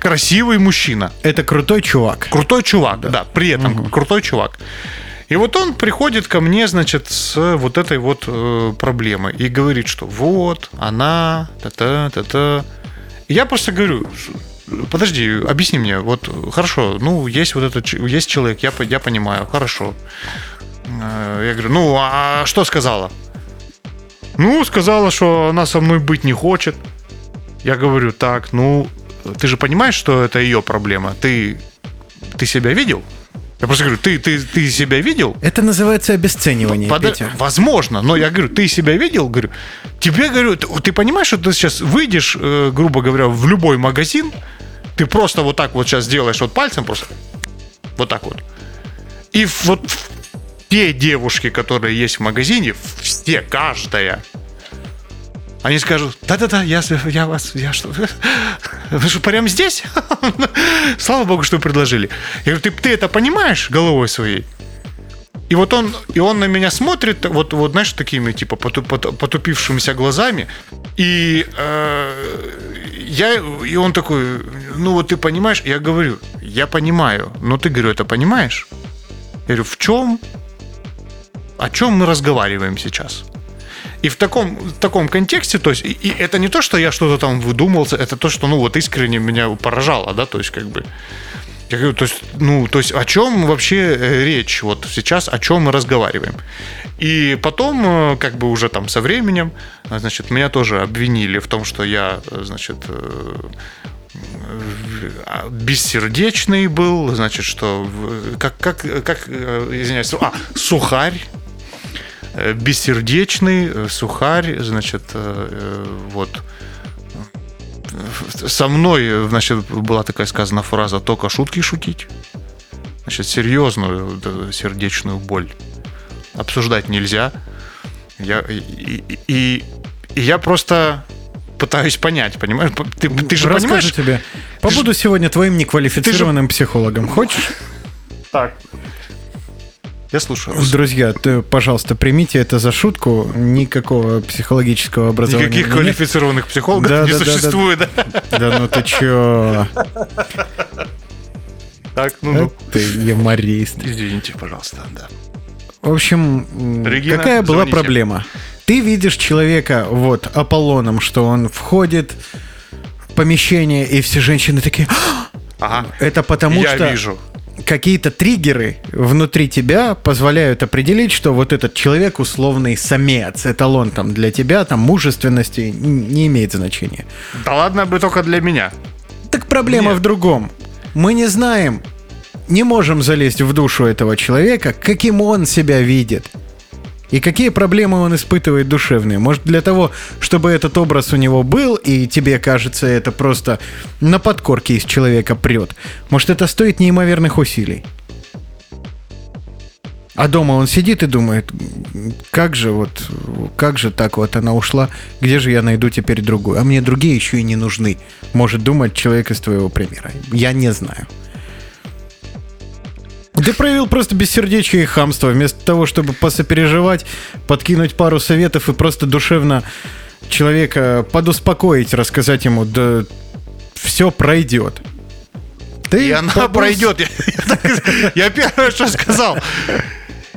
красивый мужчина. Да? Это крутой чувак. Крутой чувак, да, при этом крутой чувак. И вот он приходит ко мне, значит, с вот этой вот э, проблемой и говорит, что вот, она, та-та, та-та. Я просто говорю, подожди, объясни мне, вот, хорошо, ну, есть вот этот, есть человек, я, я понимаю, хорошо. Э, Я говорю, ну, а что сказала? Ну, сказала, что она со мной быть не хочет. Я говорю, так, ну, ты же понимаешь, что это ее проблема. Ты, ты себя видел? Я просто говорю, ты, ты, ты себя видел? Это называется обесценивание, Подо- Петя. Возможно, но я говорю, ты себя видел? Говорю, тебе говорю, ты, ты понимаешь, что ты сейчас выйдешь, э, грубо говоря, в любой магазин, ты просто вот так вот сейчас делаешь вот пальцем просто, вот так вот. И вот те девушки, которые есть в магазине, все, каждая, они скажут, да-да-да, я, я вас, я что, [LAUGHS] вы что, прямо здесь? [LAUGHS] Слава богу, что предложили. Я говорю, ты, ты это понимаешь головой своей? И вот он, и он на меня смотрит, вот, вот знаешь, такими, типа, поту- поту- потупившимися глазами. И, э, я, и он такой, ну вот ты понимаешь, я говорю, я понимаю, но ты, говорю, это понимаешь? Я говорю, в чем, о чем мы разговариваем сейчас? И в таком, в таком контексте, то есть, и, и это не то, что я что-то там выдумался, это то, что, ну, вот искренне меня поражало, да, то есть, как бы, Я говорю, то есть, ну, то есть о чем вообще э, речь вот сейчас, о чем мы разговариваем? И потом, э, как бы уже там со временем, э, значит, меня тоже обвинили в том, что я, э, значит, а, бессердечный был, значит, что как, как, как извиняюсь, а, сухарь, бессердечный, сухарь, значит, вот. Со мной, значит, была такая сказана фраза «только шутки шутить». Значит, серьезную сердечную боль обсуждать нельзя. Я, и, и- и- я просто пытаюсь понять, понимаешь? Ты, ты же Расскажу понимаешь, тебе. Побуду сегодня твоим неквалифицированным психологом. Хочешь? Так. Я слушаю. вас. Друзья, ты, пожалуйста, примите это за шутку. Никакого психологического образования. Никаких квалифицированных психологов Да, не да, да, да. существует. Да, Да ну ты чё? Так, ну, ну. Ты юморист. Извините, пожалуйста, да. В общем, Регина, какая была звоните. проблема? Ты видишь человека вот Аполлоном, что он входит в помещение, и все женщины такие... «А!» Ага. Это потому Я что вижу. Какие-то триггеры внутри тебя позволяют определить, что вот этот человек условный самец, эталон там для тебя, там мужественности не имеет значения. Да ладно бы только для меня. Так проблема Нет. в другом. Мы не знаем, не можем залезть в душу этого человека, каким он себя видит. И какие проблемы он испытывает душевные. Может, для того, чтобы этот образ у него был, и тебе кажется, это просто на подкорке из человека прет. Может, это стоит неимоверных усилий. А дома он сидит и думает, как же вот, как же так вот она ушла, где же я найду теперь другую? А мне другие еще и не нужны, может думать человек из твоего примера. Я не знаю. Ты проявил просто бессердечие и хамство. Вместо того, чтобы посопереживать, подкинуть пару советов и просто душевно человека подуспокоить, рассказать ему, да все пройдет. Ты И она побыл- пройдет. Я, я я первое, что сказал.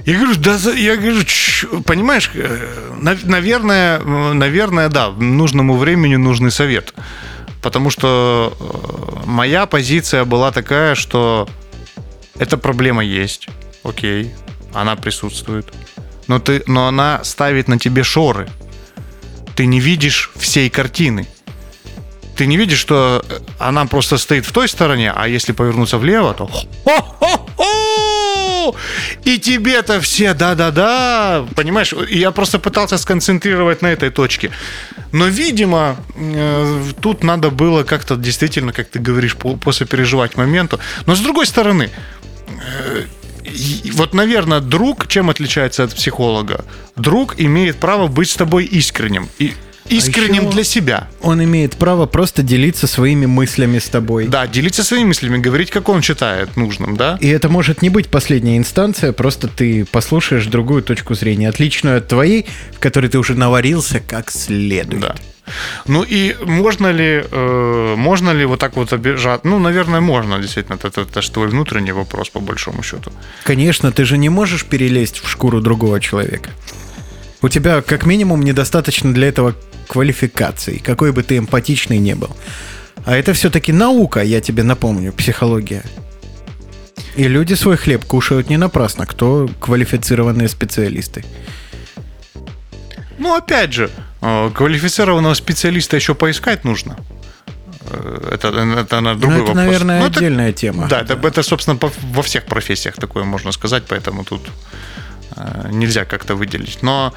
Я говорю, да, я говорю, «Чш, понимаешь, э, нав- наверное, наверное, да, нужному времени нужный совет. Потому что э, моя позиция была такая, что эта проблема есть, окей, она присутствует, но, ты, но она ставит на тебе шоры. Ты не видишь всей картины. Ты не видишь, что э, она просто стоит в той стороне, а если повернуться влево, то... И тебе-то все да-да-да, понимаешь? Я просто пытался сконцентрировать на этой точке. Но, видимо, э, тут надо было как-то действительно, как ты говоришь, по- посопереживать моменту. Но с другой стороны, вот, наверное, друг чем отличается от психолога? Друг имеет право быть с тобой искренним. И искренним еще- для себя. Он имеет право просто делиться своими мыслями с тобой. Да, делиться своими мыслями, говорить, как он считает нужным, да? И это может не быть последняя инстанция, просто ты послушаешь другую точку зрения, отличную от твоей, в которой ты уже наварился как следует. Да. Ну и можно ли, э, можно ли вот так вот обижать? Ну, наверное, можно, действительно. Это, это, это же твой внутренний вопрос, по большому счету. Конечно, ты же не можешь перелезть в шкуру другого человека. У тебя, как минимум, недостаточно для этого квалификации, какой бы ты эмпатичный не был. А это все-таки наука, я тебе напомню, психология. И люди свой хлеб кушают не напрасно, кто квалифицированные специалисты. Ну, опять же, квалифицированного специалиста еще поискать нужно. Э, Это, это на другой Ну, это, вопрос. наверное, Ну, это- отдельная тема. Да, это, это, собственно, по- во всех профессиях такое можно сказать, поэтому тут э, нельзя как-то выделить. Но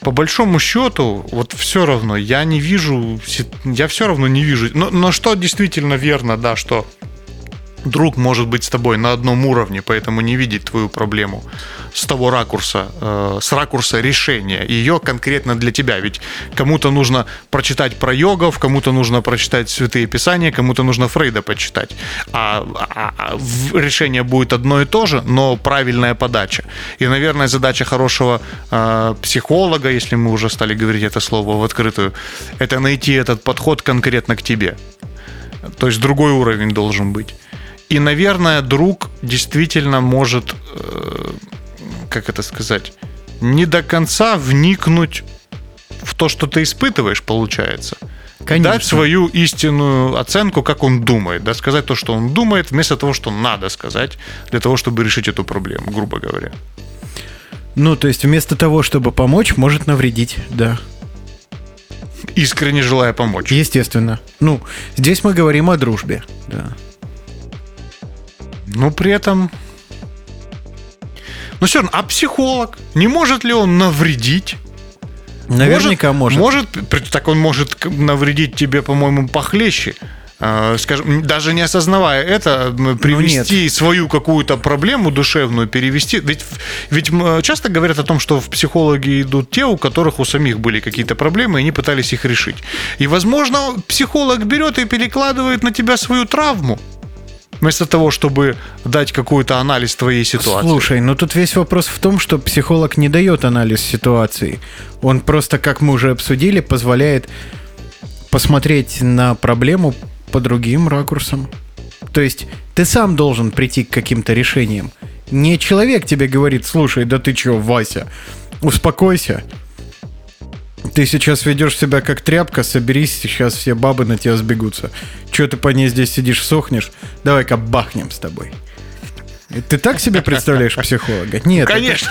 по большому счету, вот все равно я не вижу, я все равно не вижу. Но, но что действительно верно, да, что друг может быть с тобой на одном уровне, поэтому не видеть твою проблему с того ракурса, э, с ракурса решения ее конкретно для тебя. Ведь кому-то нужно прочитать про йогов, кому-то нужно прочитать святые писания, кому-то нужно Фрейда почитать. А, а- а решение будет одно и то же, но правильная подача. И, наверное, задача хорошего э, психолога, если мы уже стали говорить это слово в открытую, это найти этот подход конкретно к тебе. То есть другой уровень должен быть. И, наверное, друг действительно может, э, как это сказать, не до конца вникнуть в то, что ты испытываешь, получается. Конечно. дать свою истинную оценку, как он думает, да, сказать то, что он думает, вместо того, что надо сказать, для того, чтобы решить эту проблему, грубо говоря. Ну, то есть вместо того, чтобы помочь, может навредить, да. Искренне желая помочь. Естественно. Ну, здесь мы говорим о дружбе, да. Но при этом... Ну все равно, а психолог? Не может ли он навредить? Наверняка может. Может, при- так он может навредить тебе, по-моему, похлеще. Э, Скажем, даже не осознавая это, м, привести свою какую-то проблему душевную, перевести. Ведь, ведь часто говорят о том, что в психологи идут те, у которых у самих были какие-то проблемы, и они пытались их решить. И, возможно, психолог берет и перекладывает на тебя свою травму. Вместо того, чтобы дать какой-то анализ твоей ситуации. Слушай, ну тут весь вопрос в том, что психолог не дает анализ ситуации. Он просто, как мы уже обсудили, позволяет посмотреть на проблему по другим ракурсам. То есть ты сам должен прийти к каким-то решениям. Не человек тебе говорит, слушай, да ты чё, Вася, успокойся. Ты сейчас ведешь себя как тряпка, соберись, сейчас все бабы на тебя сбегутся. Че ты по ней здесь сидишь, сохнешь? Давай-ка бахнем с тобой. Ты так себе представляешь психолога? Нет. это- Конечно.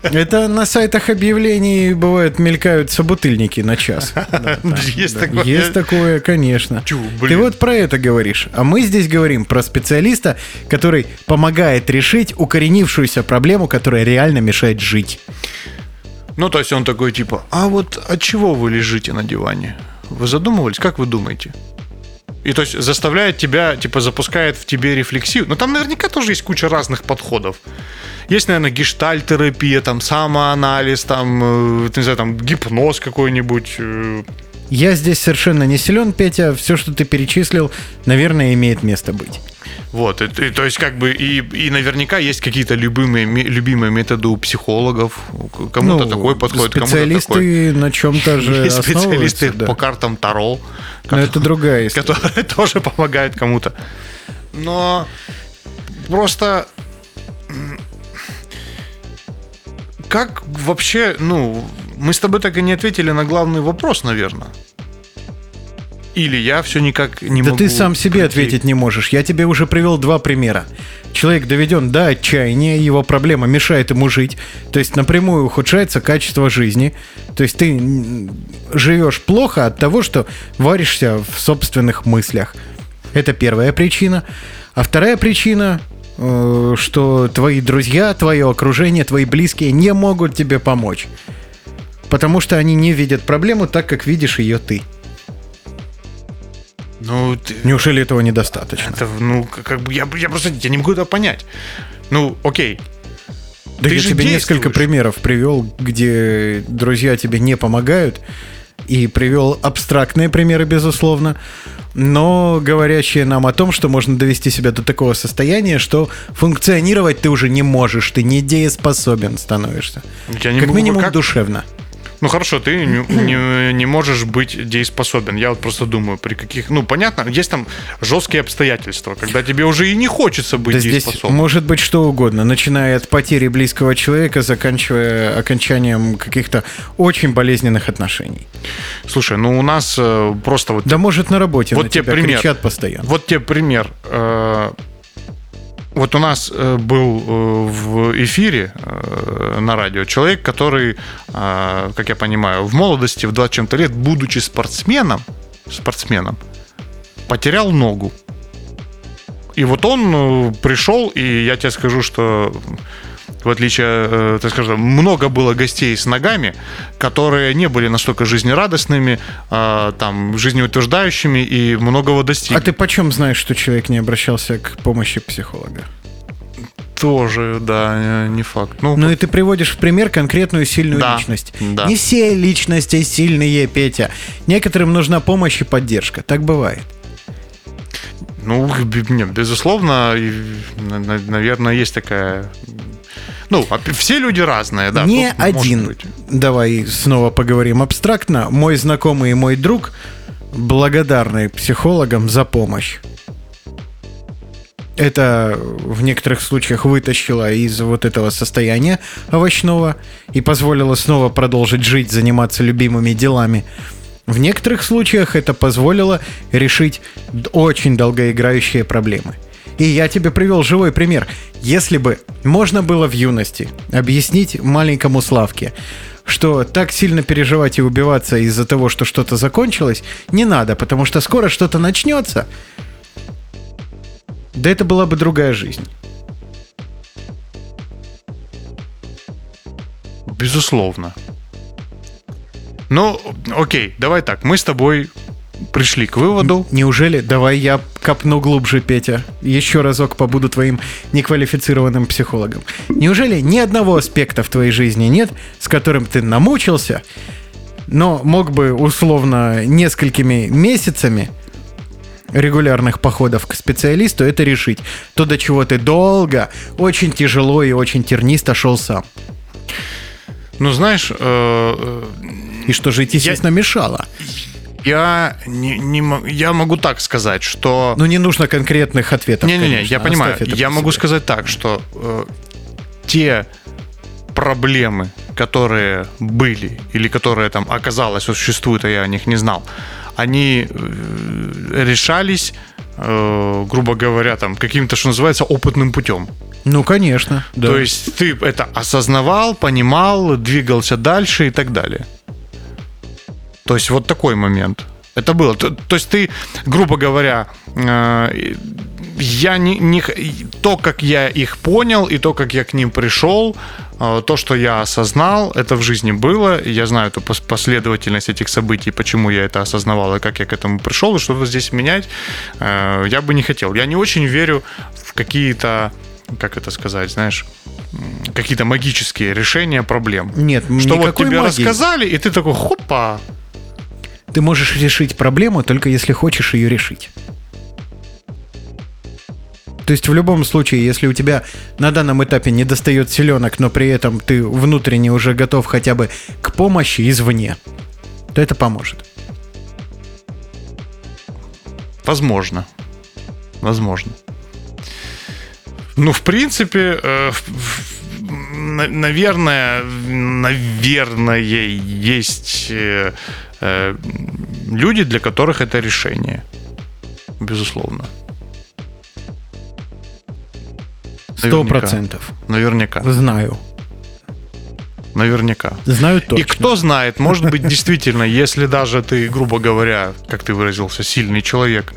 Это на сайтах объявлений бывают мелькают собутыльники на час. [LAUGHS] Да, да, Есть да. такое. Есть такое, конечно. Ты вот про это говоришь. А мы здесь говорим про специалиста, который помогает решить укоренившуюся проблему, которая реально мешает жить. Ну, то есть он такой типа, а вот от чего вы лежите на диване? Вы задумывались? Как вы думаете? И то есть заставляет тебя, типа запускает в тебе рефлексию. Но там наверняка тоже есть куча разных подходов. Есть, наверное, гештальтерапия, там самоанализ, там, э, не знаю, там гипноз какой-нибудь. Я здесь совершенно не силен, Петя. Все, что ты перечислил, наверное, имеет место быть. Вот, и, и то есть как бы и, и наверняка есть какие-то любимые, любимые методы у психологов. Кому-то Ну, такой подходит, кому-то специалисты такой. на чем-то же [LAUGHS] специалисты да. по картам Таро. Но это другая история. [LAUGHS] которые тоже помогают кому-то. Но просто как вообще, ну, мы с тобой так и не ответили на главный вопрос, наверное. Или я все никак не Да могу. ты сам себе прийти. ответить не можешь. Я тебе уже привел два примера. Человек доведен до отчаяния, его проблема мешает ему жить. То есть напрямую ухудшается качество жизни. То есть ты живешь плохо от того, что варишься в собственных мыслях. Это первая причина. А вторая причина, э, что твои друзья, твое окружение, твои близкие не могут тебе помочь. Потому что они не видят проблему так, как видишь ее ты. Ну, ты- Неужели этого недостаточно? это, ну, как бы я, я просто я не могу это понять. Ну, окей. Да Ты я тебе несколько примеров привел, где друзья тебе не помогают, и привел абстрактные примеры, безусловно, но говорящие нам о том, что можно довести себя до такого состояния, что функционировать ты уже не можешь, ты недееспособен становишься. Я не как могу, минимум как- душевно. Ну хорошо, ты не, не- не можешь быть дееспособен. Я вот просто думаю, при каких. Ну, понятно, есть там жесткие обстоятельства, когда тебе уже и не хочется быть Да здесь дееспособным. может быть что угодно, начиная от потери близкого человека, заканчивая окончанием каких-то очень болезненных отношений. Слушай, ну у нас э, просто вот. Да может на работе Вот на тебе тебя пример. кричат постоянно. Вот тебе пример. Э, Вот у нас э, был э, в эфире э, на радио человек, который, как я понимаю, в молодости, в 20 чем-то лет, будучи спортсменом, спортсменом, потерял ногу. И вот он пришел, и я тебе скажу, что в отличие, э, так скажем, много было гостей с ногами, которые не были настолько жизнерадостными, э, там, жизнеутверждающими и многого достигли. А ты почем знаешь, что человек не обращался к помощи психолога? Тоже, да, не факт. Ну, Ну и ты приводишь в пример конкретную сильную Да, личность. да. Не все личности сильные, Петя. Некоторым нужна помощь и поддержка. Так бывает. ну, безусловно, наверное, есть такая... Ну, а все люди разные, да. Не один. Давай снова поговорим абстрактно. Мой знакомый и мой друг благодарны психологам за помощь. Это в некоторых случаях вытащило из вот этого состояния овощного и позволило снова продолжить жить, заниматься любимыми делами. В некоторых случаях это позволило решить очень долгоиграющие проблемы. И я тебе привел живой пример. Если бы можно было в юности объяснить маленькому Славке, что так сильно переживать и убиваться из-за того, что что-то закончилось, не надо, потому что скоро что-то начнется, да это была бы другая жизнь. Безусловно. Ну, окей, давай так. Мы с тобой пришли к выводу. Неужели? Давай я копну глубже, Петя. Еще разок побуду твоим неквалифицированным психологом. Неужели ни одного аспекта в твоей жизни нет, с которым ты намучился, но мог бы условно несколькими месяцами регулярных походов к специалисту это решить. То, до чего ты долго, очень тяжело и очень тернисто шел сам. Ну, знаешь, э, И что жить, естественно, мешало. Я, не, не я могу так сказать, что... Ну, не нужно конкретных ответов. Не-не-не, я понимаю. Я могу себе. сказать так, что э, те проблемы, которые были или которые там оказалось существуют, а я о них не знал, они э, решались, э, грубо говоря, там каким-то, что называется, опытным путем. Ну, конечно. да. То есть ты это осознавал, понимал, двигался дальше и так далее. То есть вот такой момент. Это было. То, то есть ты, грубо говоря, э, я не, не то, как я их понял и то, как я к ним пришел, э, то, что я осознал, это в жизни было. Я знаю эту пос- последовательность этих событий, почему я это осознавал и как я к этому пришел, и что-то здесь менять э, я бы не хотел. Я не очень верю в какие-то, как это сказать, знаешь, какие-то магические решения проблем. Нет, Что вот тебе магии. рассказали, и ты такой, хопа, Ты можешь решить проблему только если хочешь ее решить. То есть в любом случае, если у тебя на данном этапе не достает селенок, но при этом ты внутренне уже готов хотя бы к помощи извне, то это поможет. Возможно. Возможно. Ну, в принципе, э, в- наверное, наверное, есть э, э, люди, для которых это решение. Безусловно. Сто процентов. Наверняка. Знаю. Наверняка. Знаю точно. И кто знает, может быть, действительно, если даже ты, грубо говоря, как ты выразился, сильный человек,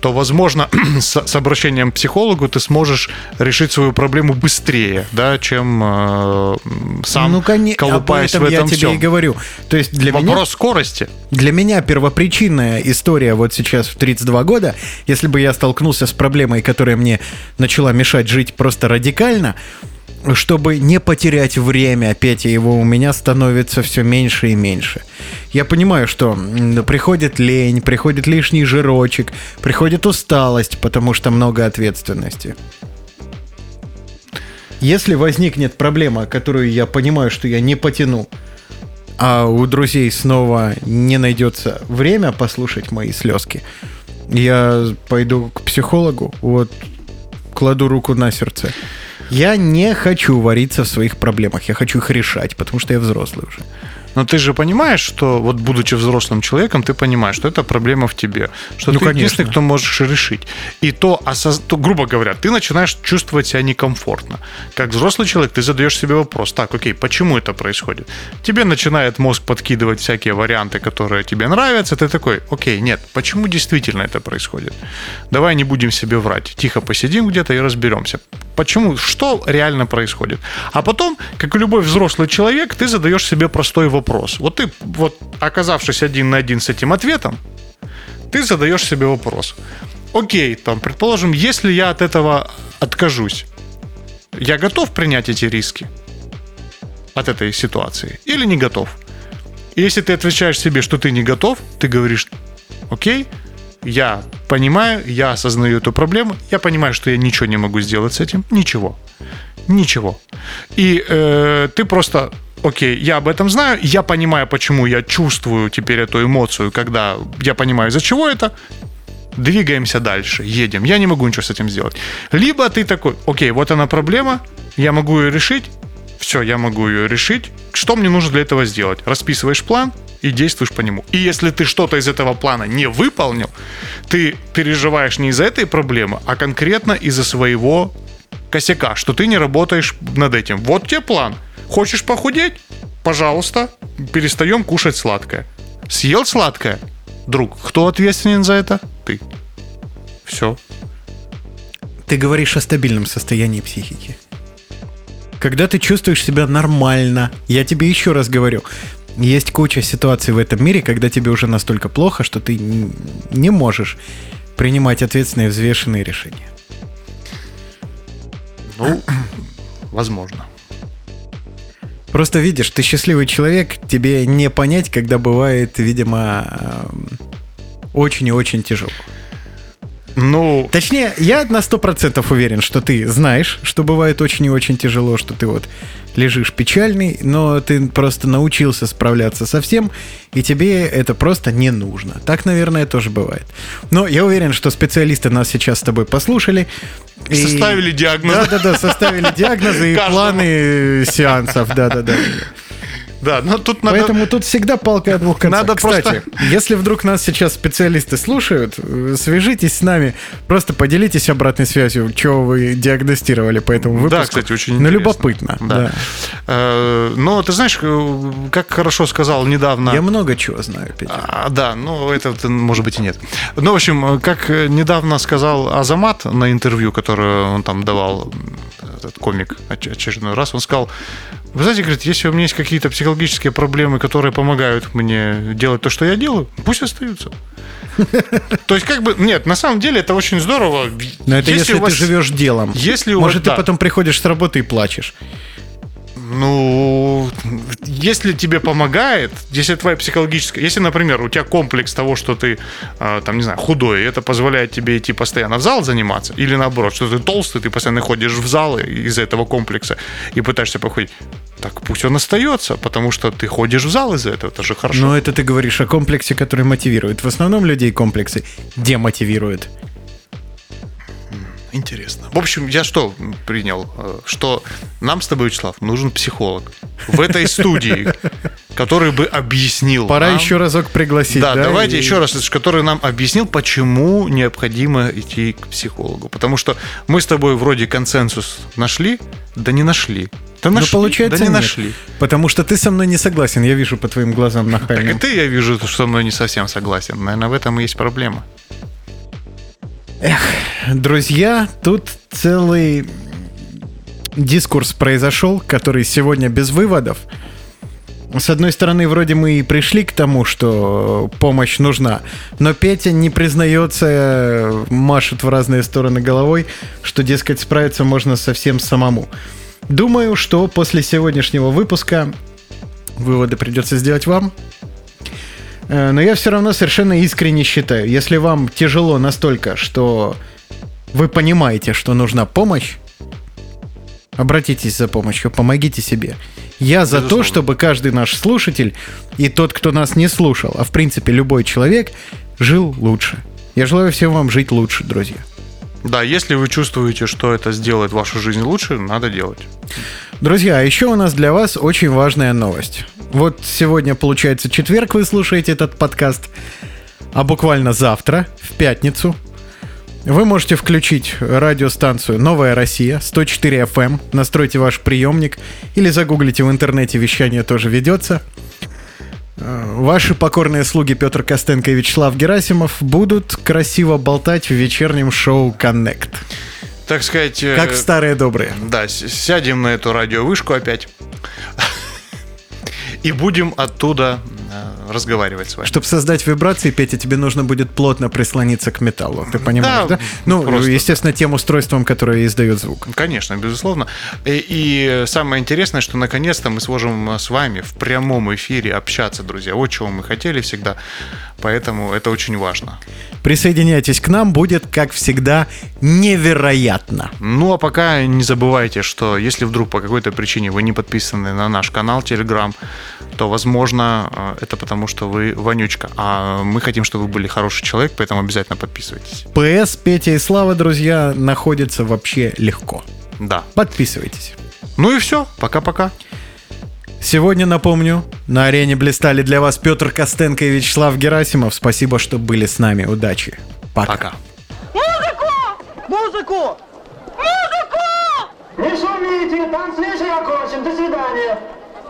то, возможно, [CLEARS THROAT] с, с обращением к психологу ты сможешь решить свою проблему быстрее, да, чем э, сам ну, коне- об колупаясь этом в я этом тебе всем. и говорю. То есть для меня Вопрос скорости. Для меня первопричинная история вот сейчас в 32 года, если бы я столкнулся с проблемой, которая мне начала мешать жить просто радикально, чтобы не потерять время, Петя, его у меня становится все меньше и меньше. Я понимаю, что приходит лень, приходит лишний жирочек, приходит усталость, потому что много ответственности. Если возникнет проблема, которую я понимаю, что я не потяну, а у друзей снова не найдется время послушать мои слезки, я пойду к психологу, вот кладу руку на сердце. Я не хочу вариться в своих проблемах, я хочу их решать, потому что я взрослый уже. Но ты же понимаешь, что вот будучи взрослым человеком, ты понимаешь, что это проблема в тебе. Что Ну, ты единственный, конечно. кто можешь решить. И то, осоз- то, грубо говоря, ты начинаешь чувствовать себя некомфортно. Как взрослый человек, ты задаешь себе вопрос, так, окей, почему это происходит? Тебе начинает мозг подкидывать всякие варианты, которые тебе нравятся. Ты такой, окей, нет, почему действительно это происходит? Давай не будем себе врать. Тихо посидим где-то и разберемся. Почему, что реально происходит? А потом, как и любой взрослый человек, ты задаешь себе простой вопрос. Вот ты, вот оказавшись один на один с этим ответом, ты задаешь себе вопрос. Окей, там, предположим, если я от этого откажусь, я готов принять эти риски от этой ситуации или не готов? Если ты отвечаешь себе, что ты не готов, ты говоришь, окей, я понимаю, я осознаю эту проблему, я понимаю, что я ничего не могу сделать с этим, ничего, ничего. И э, ты просто, окей, я об этом знаю, я понимаю, почему я чувствую теперь эту эмоцию, когда я понимаю, из-за чего это, двигаемся дальше, едем. Я не могу ничего с этим сделать. Либо ты такой, окей, вот она проблема, я могу ее решить, все, я могу ее решить. Что мне нужно для этого сделать? Расписываешь план и действуешь по нему. И если ты что-то из этого плана не выполнил, ты переживаешь не из-за этой проблемы, а конкретно из-за своего косяка, что ты не работаешь над этим. Вот тебе план. Хочешь похудеть? Пожалуйста, перестаем кушать сладкое. Съел сладкое? Друг, кто ответственен за это? Ты. Все. Ты говоришь о стабильном состоянии психики. Когда ты чувствуешь себя нормально, я тебе еще раз говорю, есть куча ситуаций в этом мире, когда тебе уже настолько плохо, что ты не можешь принимать ответственные взвешенные решения. Ну, [COUGHS] возможно. Просто видишь, ты счастливый человек, тебе не понять, когда бывает, видимо, эм, очень и очень тяжело. Ну, Точнее, я на сто процентов уверен, что ты знаешь, что бывает очень и очень тяжело, что ты вот лежишь печальный, но ты просто научился справляться со всем, и тебе это просто не нужно. Так, наверное, тоже бывает. Но я уверен, что специалисты нас сейчас с тобой послушали. и- Составили диагноз. Да-да-да, составили диагнозы и планы сеансов, да-да-да. Да, но тут надо... Поэтому тут всегда палка о двух концах. Надо Кстати, если вдруг нас сейчас специалисты слушают, э, свяжитесь с нами, просто поделитесь обратной связью, что вы диагностировали по этому выпуску. Да, кстати, очень Ну, интересно. любопытно. Да. Да. Э, Но ты знаешь, э, как хорошо сказал недавно... Я много чего знаю, Петя. А, да, ну это, может быть и нет. Ну, в общем, как недавно сказал Азамат на интервью, которое он там давал, этот комик оч- очередной раз, он сказал, вы знаете, говорит, если у меня есть какие-то психологические проблемы, которые помогают мне делать то, что я делаю, пусть остаются. [LAUGHS] То есть, как бы, нет, на самом деле это очень здорово. Но это если, вас- ты живешь делом. Если вас- Может, ты да. потом приходишь с работы и плачешь. Ну, если тебе помогает, если твоя психологическая, если, например, у тебя комплекс того, что ты, э, там, не знаю, худой, и это позволяет тебе идти постоянно в зал заниматься, или наоборот, что ты толстый, ты постоянно ходишь в зал из-за этого комплекса и пытаешься походить, так пусть он остается, потому что ты ходишь в зал из-за этого, это же хорошо. Но это ты говоришь о комплексе, который мотивирует. В основном людей комплексы демотивируют. Интересно. В общем, я что принял? Э, Что нам с тобой, Вячеслав, нужен психолог в этой студии, который бы объяснил Пора нам- еще разок пригласить. Да, да, давайте и- еще раз, который нам объяснил, почему необходимо идти к психологу. Потому что мы с тобой вроде консенсус нашли, да не нашли. Да Ну, нашли, получается, да не нет. нашли. Потому что ты со мной не согласен, я вижу по твоим глазам Так и нахальным. ты, я вижу, что со мной не совсем согласен. Наверное, в этом и есть проблема. Друзья, тут целый дискурс произошел, который сегодня без выводов. С одной стороны, вроде мы и пришли к тому, что помощь нужна, но Петя не признается, машет в разные стороны головой, что, дескать, справиться можно совсем самому. Думаю, что после сегодняшнего выпуска выводы придется сделать вам. Э, Но я все равно совершенно искренне считаю, если вам тяжело настолько, что вы понимаете, что нужна помощь, обратитесь за помощью, помогите себе. Я за то, чтобы каждый наш слушатель и тот, кто нас не слушал, а в принципе любой человек, жил лучше. Я желаю всем вам жить лучше, друзья. Да, если вы чувствуете, что это сделает вашу жизнь лучше, надо делать. Друзья, а еще у нас для вас очень важная новость. Вот сегодня, получается, четверг вы слушаете этот подкаст, а буквально завтра, в пятницу, вы можете включить радиостанцию «Новая Россия» 104 FM, настройте ваш приемник или загуглите в интернете, вещание тоже ведется. Э, Ваши покорные слуги Петр Костенко и Вячеслав Герасимов будут красиво болтать в вечернем шоу «Коннект». Так сказать... э, Как в старые добрые. Да, сядем на эту радиовышку опять. И будем оттуда э, разговаривать с вами. Чтобы создать вибрации, Петя, тебе нужно будет плотно прислониться к металлу. Ты понимаешь, да? Да, Ну, просто. естественно, тем устройством, которое издает звук. Конечно, безусловно. И, и самое интересное, что наконец-то мы сможем с вами в прямом эфире общаться, друзья. Вот чего мы хотели всегда. Поэтому это очень важно. Присоединяйтесь к нам, будет, как всегда, невероятно. Ну а пока не забывайте, что если вдруг по какой-то причине вы не подписаны на наш канал Telegram, то, возможно, э, это потому, что вы вонючка. А мы хотим, чтобы вы были хороший человек, поэтому обязательно подписывайтесь. ПС Петя и Слава, друзья, находятся вообще легко. Да. Подписывайтесь. Ну и все. Пока-пока. Сегодня, напомню, на арене блистали для вас Петр Костенко и Вячеслав Герасимов. Спасибо, что были с нами. Удачи. Пока. Пока. Музыку! Музыку! Музыку! Не шумите, танцвишь окончен. До свидания.